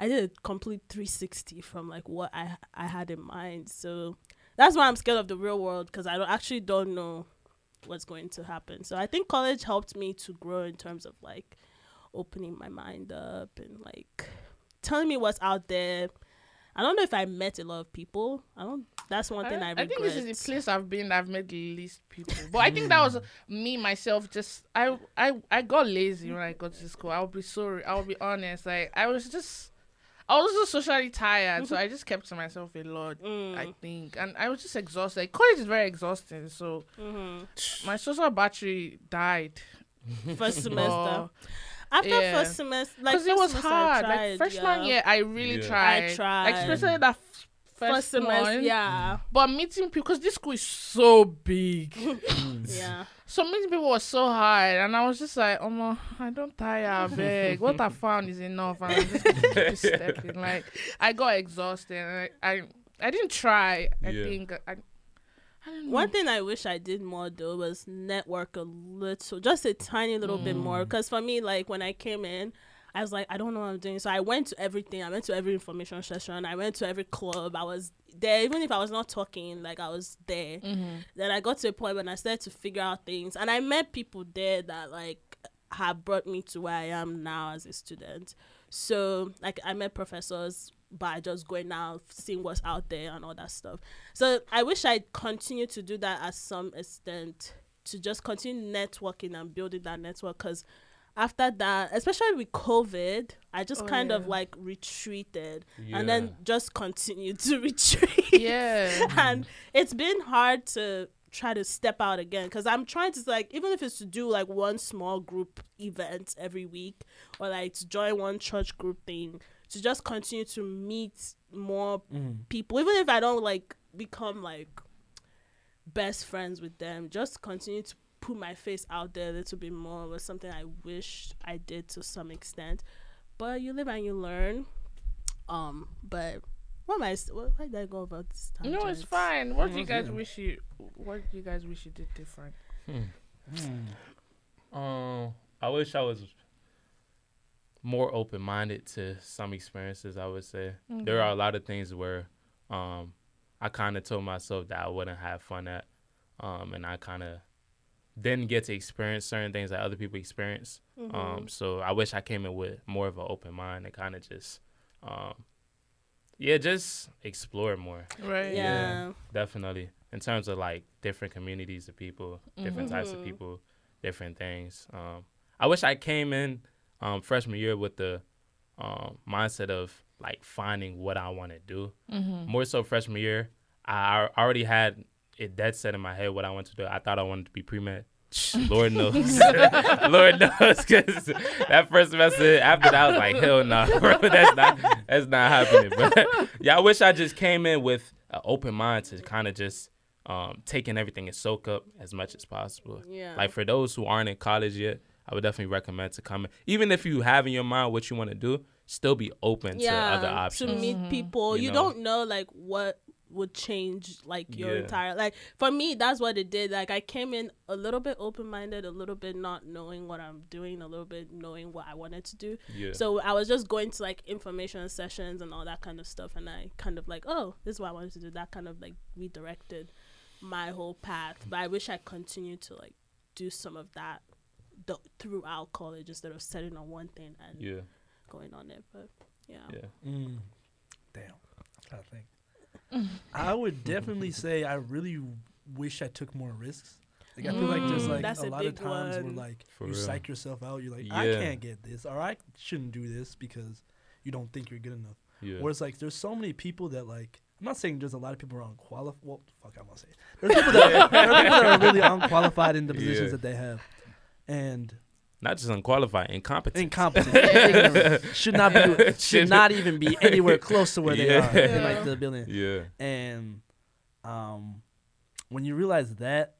I did a complete 360 from like what I I had in mind. So that's why I'm scared of the real world because I don't, actually don't know what's going to happen. So I think college helped me to grow in terms of like opening my mind up and like telling me what's out there. I don't know if I met a lot of people. I don't. That's one thing I, I, regret. think this is the place I've been I've met the least people. But I think that was hmm. me myself. Just I I I got lazy when I got to school. I'll be sorry. I'll be honest. Like I was just I was just socially tired, so I just kept to myself a lot. Mm. I think, and I was just exhausted. Like, college is very exhausting, so Mm-hmm. my social battery died. First semester. After yeah. first semester, like because it first was hard. tried, like freshman yeah. year, I really Yeah. tried. I tried. Like especially that f- first, First semester, one. yeah, But meeting people, because this school is so big. yeah. So meeting people was so hard, and I was just like, "Oh my, I don't tire, beg. what I found is enough." And I'm just stepping. Like I got exhausted, and I, I, I didn't try. I Yeah. think I, I don't know. One thing I wish I did more though was network a little, just a tiny little bit mm. more. Because for me, like when I came in, I was like, I don't know what I'm doing. So I went to everything. I went to every information session. I went to every club. I was there, even if I was not talking, like I was there. Mm-hmm. Then I got to a point when I started to figure out things, and I met people there that like have brought me to where I am now as a student. So like I met professors by just going out, seeing what's out there and all that stuff. So I wish I'd continue to do that at some extent to just continue networking and building that network because after that, especially with COVID, I just Oh, kind of like retreated Yeah. and then just continued to retreat. Yeah. and it's been hard to try to step out again because I'm trying to like even if it's to do like one small group event every week or like to join one church group thing to just continue to meet more Mm. people even if I don't like become like best friends with them just continue to put my face out there a little bit more was something I wish I did to some extent but you live and you learn um but what am I s- what, why did I go about this time no, it's fine. What do you Mhm. guys Yeah. wish you? What do you guys wish you did different? hmm Um, I wish I was more open minded to some experiences. I would say there are a lot of things where um, I kind of told myself that I wouldn't have fun at, um, and I kind of didn't get to experience certain things that other people experience. Mm-hmm. Um, so I wish I came in with more of an open mind and kind of just, um, yeah, just explore more. Right. yeah. Definitely. In terms of like different communities of people, different types of Mhm. people, different things. Um, I wish I came in um, freshman year with the um, mindset of like finding what I want to do. Mm-hmm. More so freshman year, I al- already had it dead set in my head what I wanted to do. I thought I wanted to be pre med. Lord knows, Lord knows, because that first semester after that, I was like, hell no, bro, that's not that's not happening. But yeah, I wish I just came in with an open mind to kind of just um, taking everything and soak up as much as possible. Yeah. Like for those who aren't in college yet, I would definitely recommend to come in. Even if you have in your mind what you want to do, still be open to other options. to options. meet people. You You, know? don't know like what would change like your Yeah. entire like for me that's what it did like i came in a little bit open-minded a little bit not knowing what i'm doing a little bit knowing what i wanted to do Yeah. so i was just going to like information sessions and all that kind of stuff and i kind of like oh this is what i wanted to do that kind of like redirected my whole path but i wish i continued to like do some of that th- throughout college instead of setting on one thing and yeah. going on it but yeah Yeah. Mm. Damn. I'm trying to think. I would definitely say I really wish I took more risks. Like I feel like there's Mm. like That's a a lot of big times where like For you real. psych yourself out. You're like, I Yeah. can't get this, or I shouldn't do this because you don't think you're good enough. Yeah. Whereas like there's so many people that like I'm not saying there's a lot of people who are unqualified. Well, fuck, I'm gonna say it. There's people that, there are people that are really unqualified in the positions Yeah. that they have, and Not just unqualified, incompetent. incompetent, ignorant, should not be, should not even be anywhere close to where they are in Yeah. like the building. Yeah. And um, when you realize that,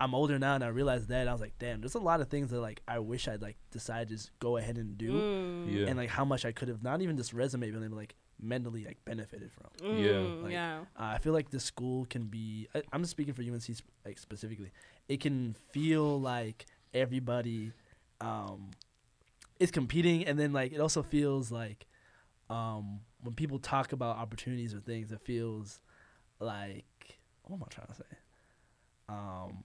I'm older now, and I realize that I was like, damn, there's a lot of things that like I wish I'd like decided to just go ahead and do, Mm. Yeah. and like how much I could have not even just resume, but like mentally like benefited from. Yeah. Mm, Like, yeah. Uh, I feel like this school can be. I, I'm just speaking for UNC sp- like specifically. It can feel like everybody um, is competing, and then like it also feels like um, when people talk about opportunities or things, it feels like what am I trying to say? Um,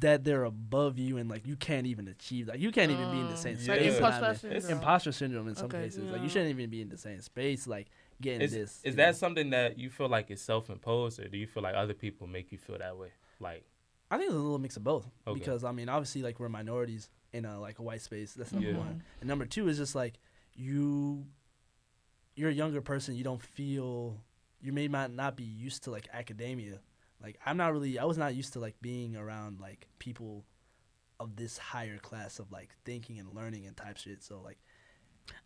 that they're above you and like you can't even achieve that. You can't even be in the same Mm, space. Yeah. imposter in. It's syndrome. Imposter syndrome in some Okay. cases. Like you shouldn't even be in the same space. Like getting Is, this. is that know? something that you feel like is self imposed or do you feel like other people make you feel that way? Like I think it's a little mix of both. Okay. Because I mean, obviously, like we're minorities in a like a white space. That's number Yeah. one. And number two is just like you, you're a younger person. You don't feel you may not not be used to like academia. Like I'm not really. I was not used to like being around like people of this higher class of like thinking and learning and type shit. So like,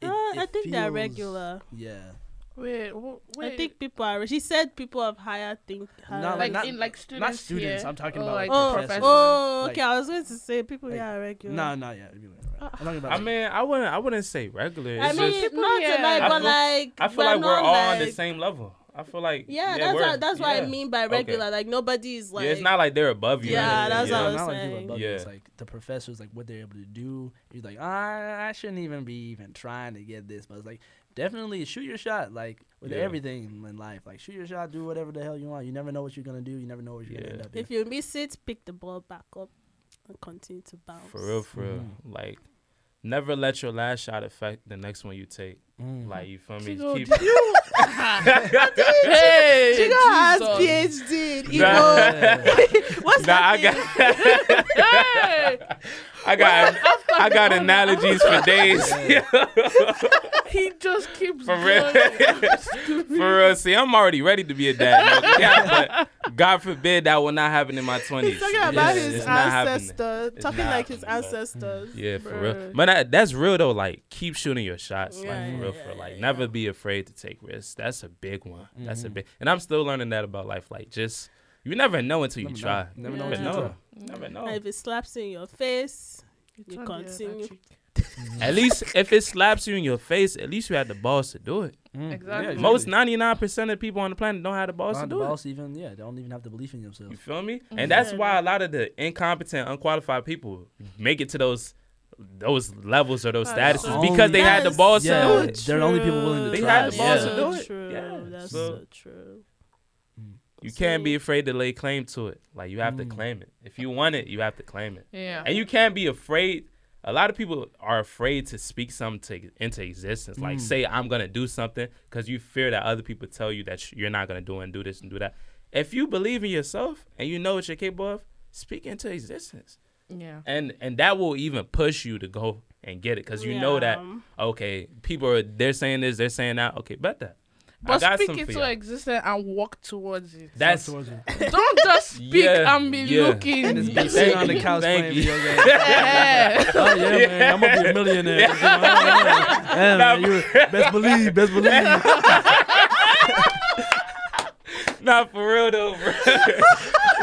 it- Uh, it I think they're regular. Yeah. Wait, wait. I think people are. She said people of higher think. Higher Not like not- in like students. not students. here, I'm talking or, about like oh, professors. oh, Like- okay. I was going to say people like- yeah are regular. No, not yet. I'm talking about. I like- mean, I wouldn't I wouldn't say regular. I mean, just, people not here- to like, I but feel- like I feel like we're not all on the same level. I feel like Yeah, that's what that's what I mean by Okay. regular. Like nobody's like. yeah, it's not like they're above you. Yeah, anything. that's yeah. what I not was like people saying. above you, It's Yeah. like the professors, like what they're able to do. You're like, ah, I shouldn't even be even trying to get this, but it's like definitely shoot your shot. Like with Yeah. everything in life, like shoot your shot, do whatever the hell you want. You never know what you're gonna do. You never know what you're Yeah. gonna end up. in. If you miss it, pick the ball back up and continue to bounce. For real, for real. Mhm. Like, never let your last shot affect the next one you take. Mm. Like, you feel me? Chigo, Keep- did you? hey, Chigo has Jesus. PhD in Nah. Igbo. What's Nah, I that got, thing? Hey, I got, I got analogies for days. he just keeps For real. For real, see, I'm already ready to be a dad. No cap, but God forbid that will not happen in my twenties. He's talking about it's, his it's not ancestor, It's talking not like his happening, bro. ancestors. Yeah, for Bruh. real. But that, that's real though. Like, keep shooting your shots. Yeah, like, for real, yeah, for. Like, yeah, never be afraid to take risks. That's a big one. That's a Mhm. big. And I'm still learning that about life. Like, just you never know until you Never know. try. Never know Never until you know. Never know. And if it slaps you in your face, You turn continue. At least if it slaps you in your face, at least you had the balls to do it. Mm. Exactly. Most 99% of people on the planet don't have the balls Not to the do it. boss even yeah, they don't even have the belief in themselves. You themselves. feel me? And that's why a lot of the incompetent, unqualified people make it to those those levels or those Oh, statuses so because they had the Yes. balls Yeah. to do it. They're the only people willing to They true. had the balls so to do it. True. Yeah. That's So- so true. You can't be afraid to lay claim to it. Like you have to Mm. claim it. If you want it, you have to claim it. Yeah. And you can't be afraid. A lot of people are afraid to speak something to, into existence. Like Mm. say I'm gonna do something because you fear that other people tell you that sh- you're not gonna do it and do this and do that. If you believe in yourself and you know what you're capable of, speak into existence. yeah. and and that will even push you to go and get it because you know that okay people are they're saying this they're saying that okay bet that But got speak some it to existence and walk towards it. that's Don't just speak Yeah, and be yeah. looking. And be sitting Thank on the you, couch thank playing you. video games. Yeah. oh yeah, man, I'm gonna be a millionaire. yeah, man, you best believe, best believe. not for real though bro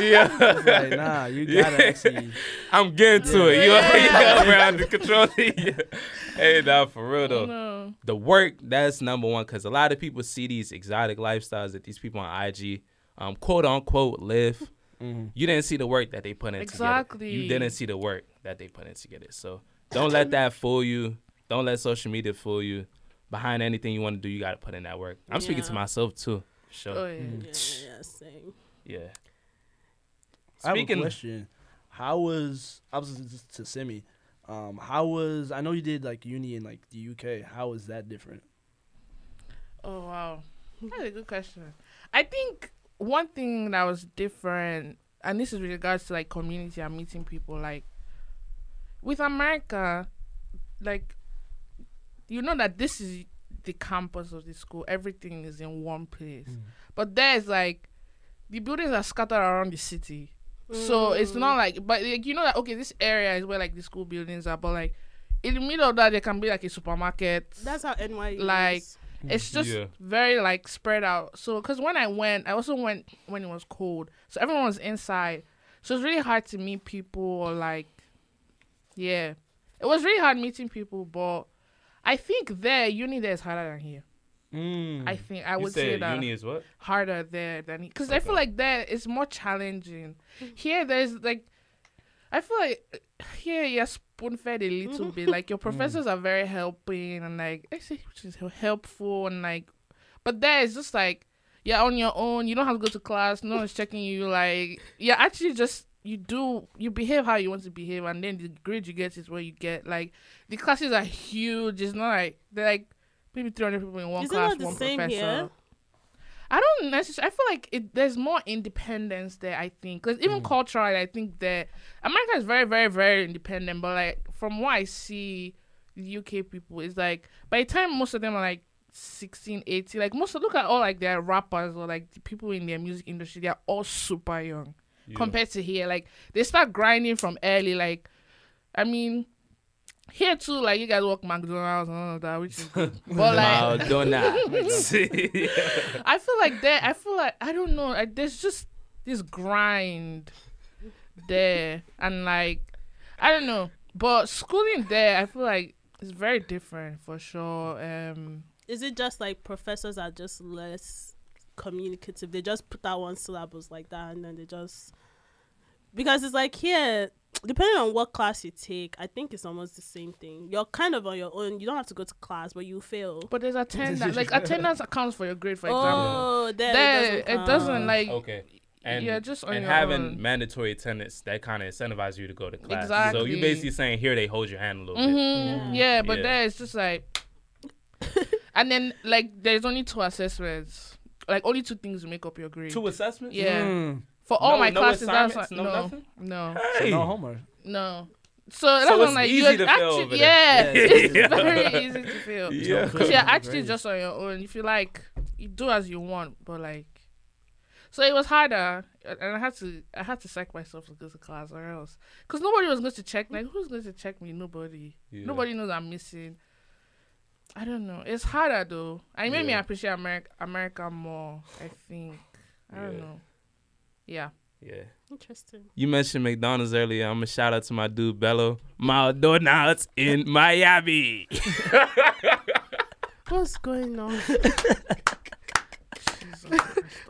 yeah like, nah, you gotta actually. i'm getting to it you Yeah. yeah, bro, under control yeah. Hey nah for real though No. the work that's number one because a lot of people see these exotic lifestyles that these people on ig um quote unquote live Mhm. you didn't see the work that they put in Exactly. together. You didn't see the work that they put in together. So don't let that fool you. Don't let social media fool you. Behind anything you want to do, you got to put in that work. I'm speaking to myself too. Oh, Sure. yeah. Mm. Yeah, yeah, yeah, same. Yeah. I have a Speaking. question. How was I was just to Simi? Um, how was I know you did like uni in like the UK? How was that different? Oh wow, that's a good question. I think one thing that was different, and this is with regards to like community and meeting people, like with America, like you know that this is the campus of the school. Everything is in one place, but there's like the buildings are scattered around the city. So it's Mm. not like, but like you know that okay, this area is where like the school buildings are, but like in the middle of that there can be like a supermarket. That's how NYU is. Like, is. it's just Yeah. very like spread out. So because when I went, I also went when it was cold, so everyone was inside. So it's really hard to meet people or like, yeah, it was really hard meeting people. But I think there uni there is harder than here. Mm. I think I You would say that uni is what? harder there than because I feel like there it's more challenging. Here there's like I feel like here you're spoon fed a little bit. Like your professors are very helping and like I say which is helpful and like but there it's just like you're on your own, you don't have to go to class, no one's checking you, like you're actually just you do you behave how you want to behave and then the grade you get is what you get. Like the classes are huge, it's not like they're like maybe three hundred people in one Is it class, the one same professor. here? I don't necessarily. I feel like it, there's more independence there. I think because even Mm. culturally, I think that America is very, very, very independent. But like from what I see, UK people is like by the time most of them are like 16, 18, like most of look at all like their rappers or like the people in their music industry, they are all super young Yeah. compared to here. Like they start grinding from early. Like I mean. Here too, like you guys work McDonald's and all of that, which is good. But like, McDonald's. I feel like there. I feel like I don't know. Like there's just this grind there, and like I don't know. But schooling there, I feel like it's very different for sure. Um, Is it just like professors are just less communicative? They just put out one syllabus like that, and then they just because it's like here, depending on what class you take, I think it's almost the same thing. You're kind of on your own. You don't have to go to class, but you fail. But there's attendance. like attendance accounts for your grade, for example. oh, there, There, it doesn't, it doesn't like. Okay. And Yeah, just on and your having own. mandatory attendance that kind of incentivizes you to go to class. Exactly. So Exactly. you basically saying here they hold your hand a little bit. Mhm, yeah. but Yeah. there it's just like, and then like there's only two assessments, like only two things to make up your grade. Two assessments. Yeah. Mm. For all No- my no classes, that's like, no no, nothing? no, So no homework. no. So that's what I'm like. easy You're to fail actually, yeah, Yeah, it's it's very easy to fail. Yeah. Because you're actually just on your own. If you like, you do as you want, but like, so it was harder, and I had to, I had to psych myself to go to class or else, because nobody was going to check. Like, who's going to check me? Nobody. Yeah. Nobody knows I'm missing. I don't know. It's harder though, and it made me appreciate America, America more. I think. I don't Yeah. know. Yeah. Yeah. Interesting. You mentioned McDonald's earlier. I'm gonna shout out to my dude Bello. McDonald's in Miami. What's going on?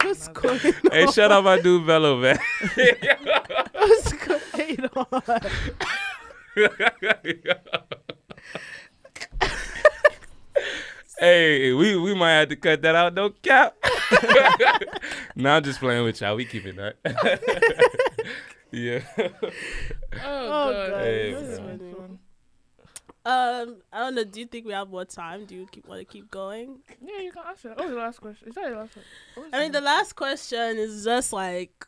What's going on? hey, shout out my dude Bello, man. What's going on? Hey, we we might have to cut that out. No cap. nah, I'm just playing with y'all. We keep it that. yeah. Oh, Oh, God. God. Hey, this is funny. Um, I don't know. Do you think we have more time? Do you keep want to keep going? Yeah, you can answer. What was the last question? Is that your last one? I mean, the the last question is just like.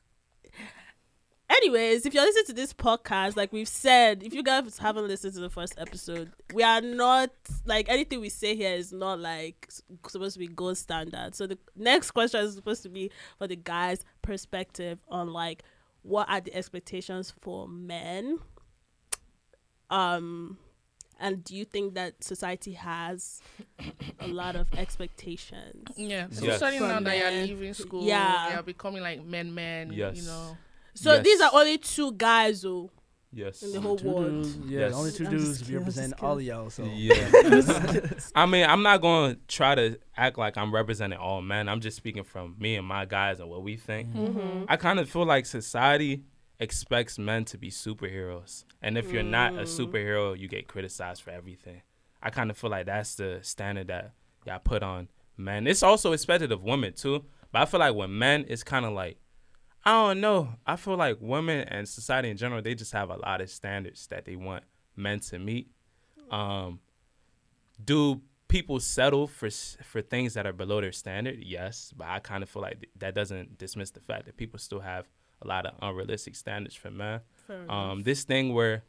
Anyways, if you're listening to this podcast, like we've said, if you guys haven't listened to the first episode, we are not like anything we say here is not like supposed to be gold standard. So the next question is supposed to be for the guys' perspective on like what are the expectations for men. Um, and do you think that society has a lot of expectations? Yeah, so Yes. starting now that you're leaving school, Yeah. you're becoming like men, men. Yes. You know. So Yes. these are only two guys, though. Yes. In the whole Two world. dudes, yeah, Yes. only two I'm dudes kidding, I'm represent all of y'all. So Yeah. I mean, I'm not going to try to act like I'm representing all men. I'm just speaking from me and my guys and what we think. Mm-hmm. I kind of feel like society expects men to be superheroes. And if you're not a Mm. superhero, you get criticized for everything. I kind of feel like that's the standard that y'all put on men. It's also expected of women too. But I feel like with men, it's kind of like, I don't know. I feel like women and society in general, they just have a lot of standards that they want men to meet. Um, do people settle for for things that are below their standard? Yes, but I kind of feel like th- that doesn't dismiss the fact that people still have a lot of unrealistic standards for men. Um, this thing where,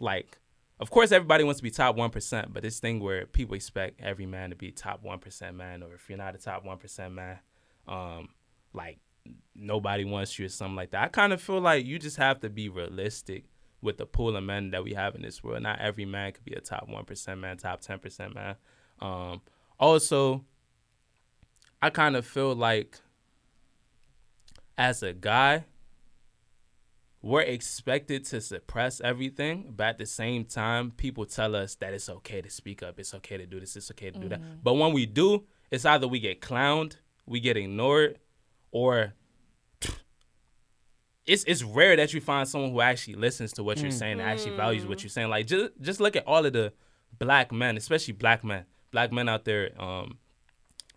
like, of course, everybody wants to be top one percent, but this thing where people expect every man to be top one percent man, or if you're not a top one percent man, um, like nobody wants you or something like that. I kind of feel like you just have to be realistic with the pool of men that we have in this world. Not every man could be a top one percent man, top ten percent man. Um, also, I kind of feel like as a guy, we're expected to suppress everything, but at the same time, people tell us that it's okay to speak up, it's okay to do this, it's okay to do that. But when we do, it's either we get clowned, we get ignored, or it's it's rare that you find someone who actually listens to what you're mm. saying and actually values what mm. you're saying. Like just just look at all of the black men, especially black men, black men out there. Um,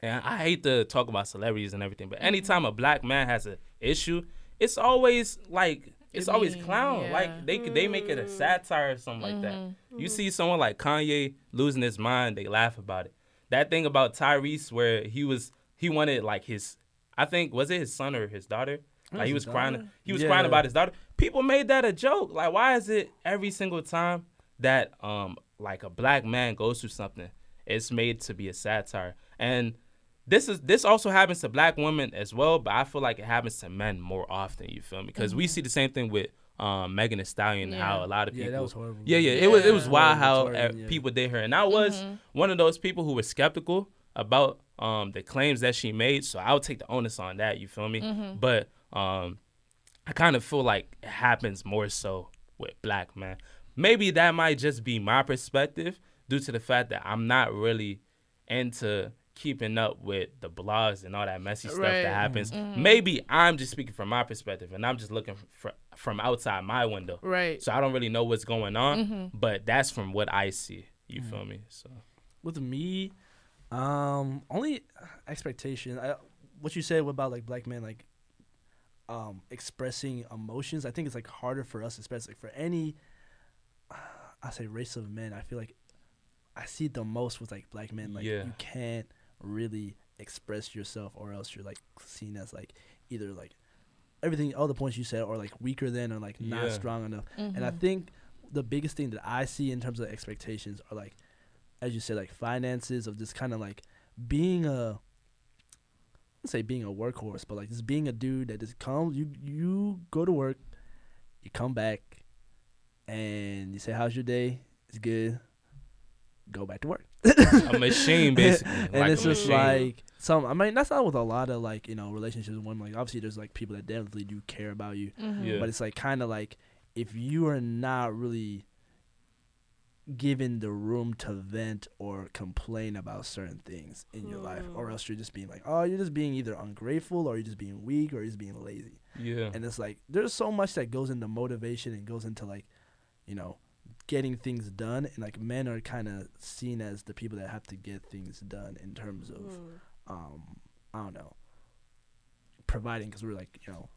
and I hate to talk about celebrities and everything, but mm-hmm. anytime a black man has an issue, it's always like it's It always mean, clown. yeah. Like they they make it a mm-hmm. satire or something like that. Mm-hmm. You see someone like Kanye losing his mind, they laugh about it. That thing about Tyrese where he was he wanted like his I think was it his son or his daughter? Like he was crying he was Yeah. crying about his daughter. People made that a joke. Like why is it every single time that um like a black man goes through something, it's made to be a satire. And this is this also happens to black women as well, but I feel like it happens to men more often. You feel me? Because we see the same thing with um, Megan Thee Stallion. How a lot of Yeah, people. that was horrible. Yeah, yeah, it was it was wild how uh, Victorian, people did her, and I was one of those people who was skeptical about um the claims that she made. So I would take the onus on that. You feel me? But um, I kind of feel like it happens more so with black men. Maybe that might just be my perspective due to the fact that I'm not really into keeping up with the blogs and all that messy stuff Right. that happens. Mhm. Maybe I'm just speaking from my perspective and I'm just looking fr- from outside my window. Right. So I don't really know what's going on, Mhm. but that's from what I see. You Mhm. feel me? So With me, um, only expectation. I, what you said about like black men like um expressing emotions. I think it's like harder for us, especially for any. I say race of men. I feel like I see it the most with like black men. Like Yeah. you can't really express yourself, or else you're like seen as like either like everything, all the points you said, or like weaker than, or like not Yeah. strong enough. And I Mhm. think the biggest thing that I see in terms of expectations are like, as you said, like finances of just kind of like being a, let's say being a workhorse, but like just being a dude that just comes, you you go to work, you come back, and you say, "How's your day? It's good." Go back to work. a machine, basically. and like it's just machine. like some. I mean, that's not with a lot of like you know relationships. With women, like obviously, there's like people that definitely do care about you, Mhm. Yeah. but it's like kind of like if you are not really given the room to vent or complain about certain things in your life or Mm. else you're just being like oh you're just being either ungrateful or you're just being weak or you're just being lazy yeah. and it's like there's so much that goes into motivation and goes into like you know getting things done and like men are kind of seen as the people that have to get things done in terms of Mm. um I don't know providing because we're like you know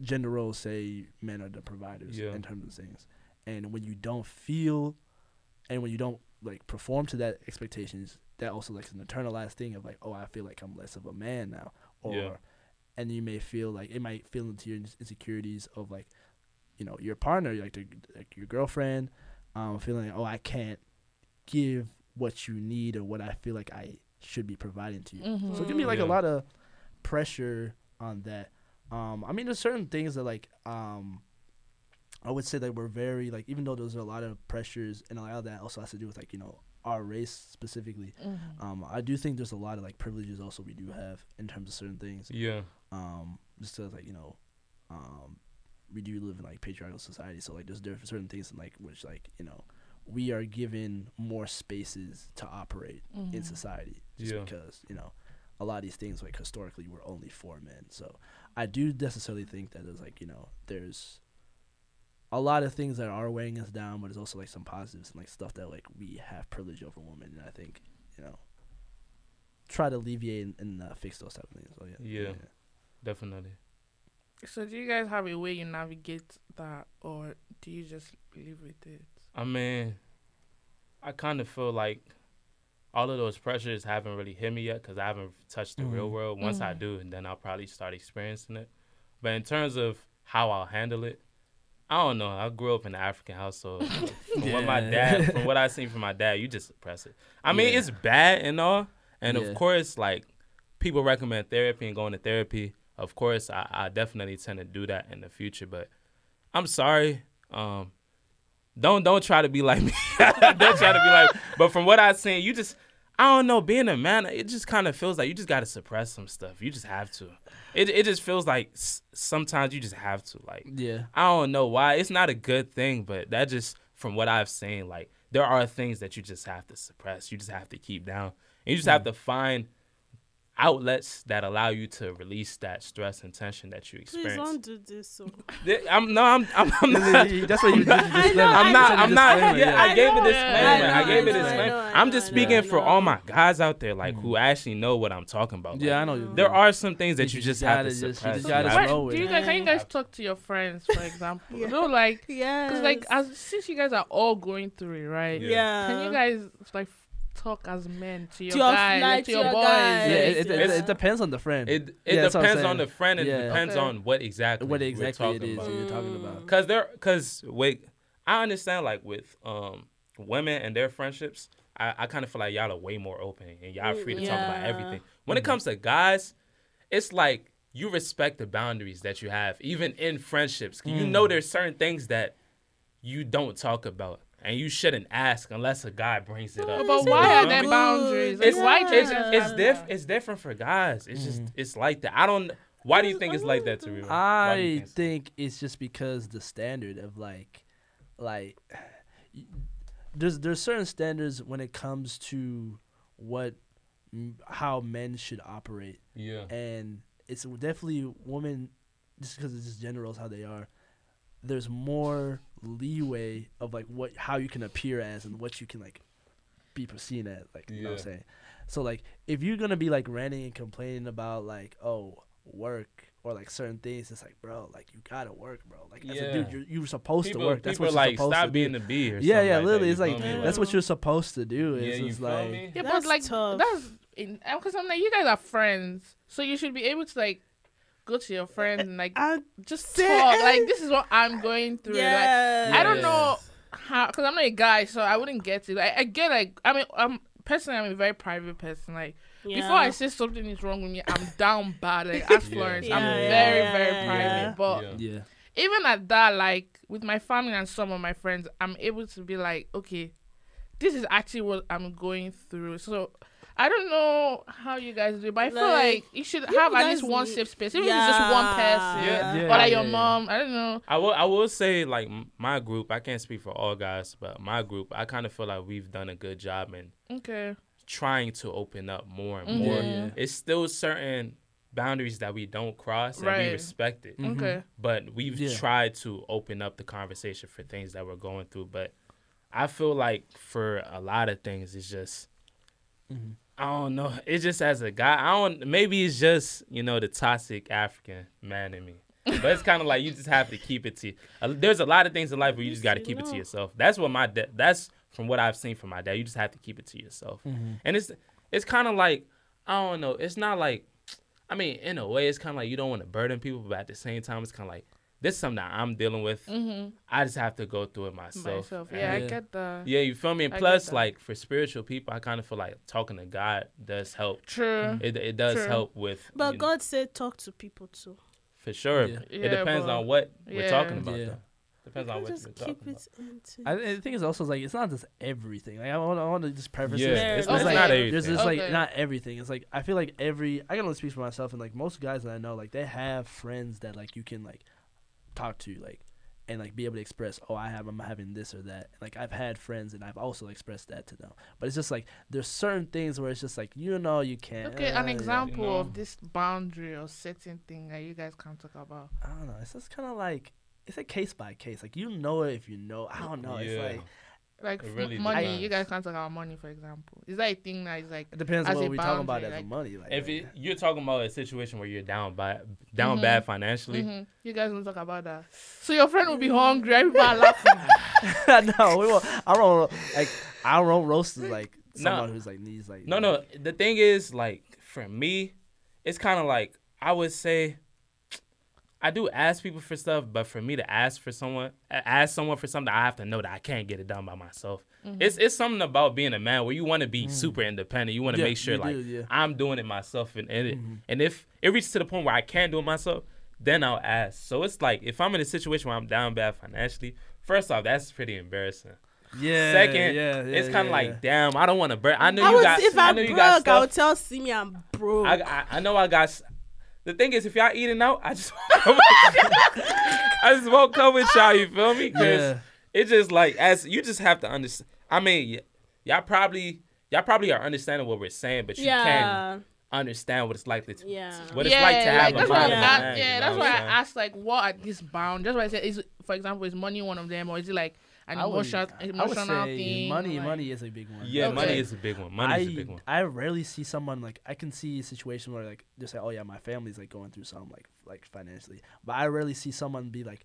gender roles say men are the providers Yeah. in terms of things and when you don't feel and when you don't like perform to that expectations that also like an internalized thing of like oh I feel like I'm less of a man now or Yeah. and you may feel like it might feel into your insecurities of like you know your partner like, the, like your girlfriend um feeling like oh I can't give what you need or what I feel like I should be providing to you Mhm. so it can be like Yeah. a lot of pressure on that. Um, I mean, there's certain things that like um, I would say that we're very like even though there's a lot of pressures and a lot of that also has to do with like you know our race specifically. Mhm. Um, I do think there's a lot of like privileges also we do have in terms of certain things. Yeah. Um, just as like you know, um, we do live in like patriarchal society, so like there's different certain things in like which like you know we are given more spaces to operate in Mhm. society just Yeah. because you know a lot of these things like historically were only for men so i do necessarily think that there's like you know there's a lot of things that are weighing us down but it's also like some positives and like stuff that like we have privilege over women and i think you know try to alleviate and, and uh, fix those type of things so yeah Yeah. Definitely. So do you guys have a way you navigate that, or do you just live with it? I mean, I kind of feel like all of those pressures haven't really hit me yet because I haven't touched the real Mhm. world. Once I Mhm. do, and then I'll probably start experiencing it. But in terms of how I'll handle it, I don't know. I grew up in an African household. from what my dad, from what I seen from my dad, you just suppress it. I mean, Yeah. it's bad and all, and Yeah. of course, like people recommend therapy and going to therapy. Of course, I, I definitely tend to do that in the future. But I'm sorry. Um, don't don't try to be like me. don't try to be like. But from what I've seen, you just I don't know. Being a man, it just kind of feels like you just got to suppress some stuff. You just have to. It it just feels like s- sometimes you just have to. Like yeah I don't know why. It's not a good thing, but that just from what I've seen, like there are things that you just have to suppress. You just have to keep down. And you just have mm. to find outlets that allow you to release that stress and tension that you experience. Please experience. don't do this. So. I'm no, I'm I'm, I'm not. that's what you did the disclaimer. I'm not. I'm not. Disclaimer, Yeah, I gave it this disclaimer. I I, know, gave I a know, I disclaimer. know, I I'm just speaking for all my guys out there, like Mhm. who actually know what I'm talking about. yeah i know you- there are some things that You you, just just have gotta to just- you suppress. just You gotta have Where- to- roll with do you guys can you guys talk to your friends, for example? Yeah. No, like Yeah. because like as since you guys are all going through it, right? Yeah. yeah. Can you guys like talk as men to your To your- guys, like, like, to to your your boys? guys. yeah, it, it, it, Yeah. it depends on the friend It it Yeah, that's what I'm depends on the friend. It Yeah. depends Okay. on what exactly what we're exactly it talking is about. you're talking about Cause there, cause wait, I understand like with um women and their friendships, I, I kind of feel like y'all are way more open and y'all free to talk about everything. When it Mhm. comes to guys, it's like you respect the boundaries that you have, even in friendships. You Mm. know there's certain things that you don't talk about, and you shouldn't ask unless a guy brings it up. But why are there boundaries? It's Like, why Yeah. can't It's you it's have diff- it's different for guys. It's just Mhm. it's like that. I don't. Why do you think it's like that, Tariro? Why I think so? it's just because the standard of like, like, there's there's certain standards when it comes to what how men should operate, Yeah. and it's definitely women just because it's just generals how they are. There's more leeway of like what how you can appear as and what you can like be seen as like you know what I'm saying. So like if you're gonna be like ranting and complaining about like oh work or like certain things, it's like bro like you gotta work, bro. Like as a dude, you're you're supposed People, to work. That's what you're like supposed stop to being do. the bee or yeah, something yeah, like literally, that, it's like me? Yeah. that's what you're supposed to do. Yeah, It's you just feel like me? Yeah, That's but like tough. that's because I'm like you guys are friends, so you should be able to like go to your friends and like I, just Say- talk. Like this is what I'm going through. Like. I don't Yeah. know how because I'm not a guy, so I wouldn't get it. Like, I get like I mean, I'm personally I'm a very private person. Like before I say something is wrong with me, I'm down bad. Like ask Florence, Yeah, I'm yeah, very yeah, very private. yeah. But Yeah. yeah. even at that, like with my family and some of my friends, I'm able to be like, okay, this is actually what I'm going through. So I don't know how you guys do, but I feel Like, like you should you have at least one need- safe space, even if it's just one person, Yeah. Yeah, or like your yeah. mom. I don't know. I will. I will say like my group. I can't speak for all guys, but my group. I kind of feel like we've done a good job in Okay. trying to open up more and Mhm. more. Yeah. It's still certain boundaries that we don't cross and we Right. respect it. Mhm. Okay. But we've Yeah. tried to open up the conversation for things that we're going through. But I feel like for a lot of things, it's just Mhm. I don't know. It's just as a guy, I don't. Maybe it's just you know the toxic African man in me. But it's kind of like you just have to keep it to. Uh, there's a lot of things in life where you just got to You keep it to yourself. That's what my dad. That's from what I've seen from my dad. You just have to keep it to yourself. Mhm. And it's it's kind of like I don't know. It's not like I mean, in a way, it's kind of like you don't want to burden people, but at the same time, it's kind of like this is something that I'm dealing with. Mm-hmm. I just have to go through it myself. Myself. And- Yeah, I get that. yeah, you feel me? And I plus, like for spiritual people, I kind of feel like talking to God does help. True. It it does True. help with. But you know, God said talk to people too. for sure. Yeah. It Yeah, depends but- on what we're talking about. Yeah. Though. Depends on what just you're talking about. it into. I, I think it's also like it's not just everything. Like I want, I want to just preface Yeah, this. Yeah, it's, it's it's like- not There's everything. There's just like Okay. not everything. It's like I feel like every I can only speak for myself and like most guys that I know, like they have friends that like you can like talk to, like and like be able to express, oh, I have I'm having this or that. Like I've had friends and I've also expressed that to them. But it's just like there's certain things where it's just like you know you can't. Okay, uh, an yeah. example know. of this boundary or certain thing that you guys can't talk about. I don't know. It's just kind of like it's a case by case. Like you know it if you know. I don't know. It's like Like really money, depends. you guys can't talk about money, for example. Is that a thing that is like it depends on what we're talking about boundary, as money. Like If it, you're talking about a situation where you're down by down Mhm. bad financially, mhm, you guys don't talk about that? So your friend will be hungry, everybody are laughing. no, we won't. I don't like. I don't roast like No. someone who's like needs like. No, no. The thing is, like, for me, it's kind of like I would say, I do ask people for stuff, but for me to ask for someone, ask someone for something, I have to know that I can't get it done by myself. Mm-hmm. It's it's something about being a man where you want to be super independent. You want to Yeah, make sure like do, yeah. I'm doing it myself, and and, it, Mhm. and if it reaches to the point where I can't do it myself, then I'll ask. So it's like if I'm in a situation where I'm down bad financially, first off, that's pretty embarrassing. Yeah. Second, yeah, yeah, it's kind of yeah, like, damn, I don't want to burn. I know I you was, got. if I I'm know you broke, got I would tell Simi I'm broke. I, I, I know I got. S- The thing is, if y'all eating out, I just I just won't come with y'all. You feel me? 'Cause Yeah. it's just like as you just have to understand. I mean, y- y'all probably y'all probably are understanding what we're saying, but you can't understand what it's like to yeah. what it's like to have like, a that's mind why of I a asked, man, yeah, that's why I I'm asked like what are these bound. That's why I said is for example is money one of them or is it like an I would, emotional I would emotional say thing? money. like- money is a big one. Yeah, Okay. money is a big one. Money I, is a big one. I rarely see someone like I can see a situation where like they say, "Oh yeah, my family's like going through something like like financially," but I rarely see someone be like,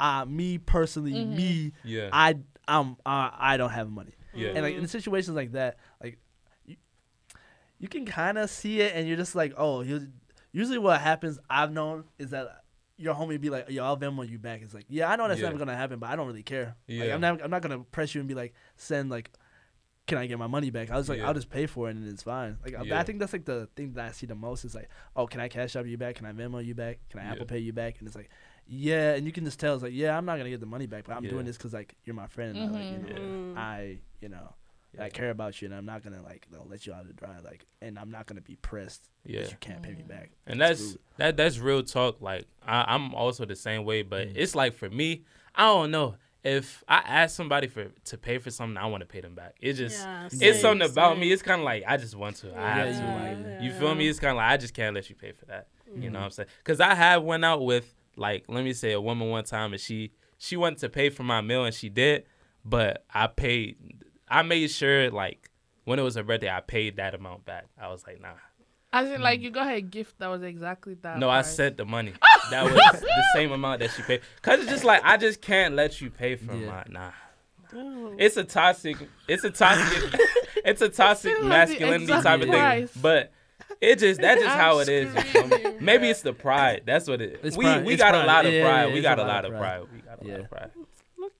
"Ah, me personally, Mhm. me, Yeah, I, um, uh, I don't have money." yeah, And like in situations like that, like you, you can kind of see it, and you're just like, "Oh." Usually, what happens I've known is that your homie be like, "Yo, I'll Venmo you back." It's like, yeah, I know that's Yeah. never gonna happen, but I don't really care. Like, I'm not, I'm not gonna press you and be like, send like, can I get my money back? I was like, Yeah. I'll just pay for it and it's fine. Like, I- Yeah. I think that's like the thing that I see the most is like, oh, can I Cash App you back? Can I Venmo you back? Can I Yeah. Apple Pay you back? And it's like, yeah, and you can just tell it's like, yeah, I'm not gonna get the money back, but I'm Yeah. doing this because like you're my friend. And I, like, you Mhm. know. I, you know. I care about you, and I'm not gonna like you know, let you out to dry. Like, and I'm not gonna be pressed yeah. you can't pay me back. And that's rude. that that's real talk. Like I, I'm also the same way, but Mm. it's like for me, I don't know. if I ask somebody for to pay for something, I want to pay them back. It just Yeah, it's something about same. me. It's kind of like I just want to. I have to. you Like, like you feel me? It's kind of like I just can't let you pay for that. You Mm-hmm. know what I'm saying? Because I have went out with like let me say a woman one time and she she wanted to pay for my meal and she did, but I paid. I made sure like when it was her birthday, I paid that amount back. I was like, nah. As in, like, mm. you got her a gift that was exactly that. No, I price. sent the money. That was the same amount that she paid. Cause it's just like I just can't let you pay for Yeah. my nah. It's a toxic. It's a toxic. it's a toxic Still have the masculinity exact type of thing. But it just that's just I'm how it is. you feel me? screaming, Maybe it's the pride. That's what it. It's we pride. we It's got a lot of pride. yeah, we got a a lot of pride. pride. We got a lot of pride.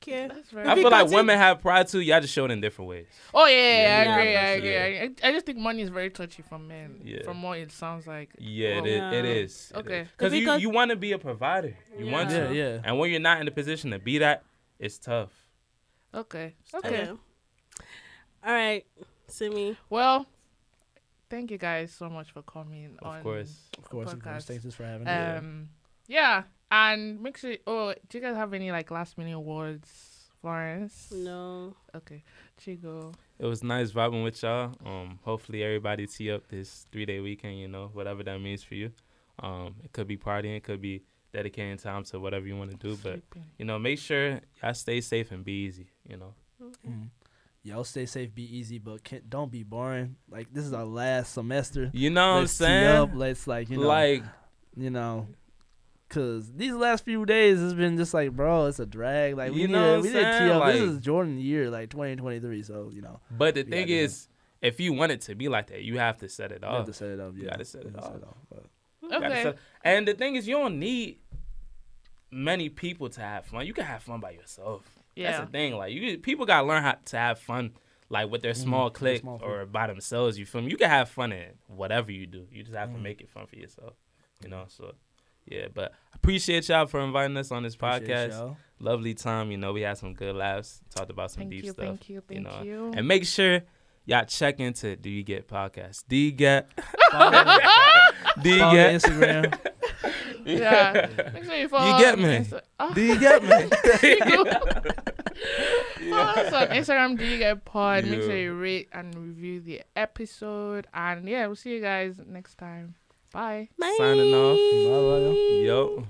Okay. That's very. I feel like women have pride too. Y'all just show it in different ways. Oh yeah, yeah, Yeah, I agree, for I sure. agree. I, agree. I just think money is very touchy for men. Yeah. From what it sounds like. Yeah, Well, it, is, it Yeah. is. Okay. Because If you, you want to be a provider. You want to. Yeah, yeah. And when you're not in the position to be that, it's tough. Okay. Okay. Okay. All right, Simi. Well, thank you guys so much for coming Of on. course. Of course, of course. Podcast. Thanks for having me. Um, yeah, and make sure. Oh, do you guys have any like last minute words, Florence? No. Okay, Chigo. It was nice vibing with y'all. Um, hopefully everybody tee up this three day weekend. You know, whatever that means for you. Um, it could be partying, it could be dedicating time to whatever you want to do. But you know, make sure y'all stay safe and be easy. You know. Mhm. Y'all stay safe, be easy, but can't, don't be boring. Like this is our last semester. You know what let's I'm tee saying? up. Let's like you know, like you know, cause these last few days has been just like, bro, it's a drag. Like we You need, know to, what we I'm need to tee saying? up. this is Jordan year, like 2023. So you know, But the thing gotta do is, if you want it to be like that, you have to set it we have to set it up. You Yeah, gotta set it We have off. But You gotta Okay. set- And the thing is, you don't need many people to have fun. You can have fun by yourself. Yeah. That's the thing. Like you, people gotta learn how to have fun, like with their small their clique small or by themselves. You feel me? You can have fun in whatever you do. You just have to Mhm. make it fun for yourself. You know. So, yeah. But appreciate y'all for inviting us on this appreciate podcast. y'all. Lovely time. You know, we had some good laughs. Talked about some Thank deep you, stuff. thank you, thank know, you. And make sure y'all check into Do You Get Podcast. Do you get? Follow, Do you follow get? Instagram. yeah. Make sure you follow. get me? Insta- Oh, Do you get me? follow us on Instagram. Do you get pod? Make sure you rate and review the episode. And yeah, we'll see you guys next time. Bye. Bye. Signing off. Bye, bye, Yo.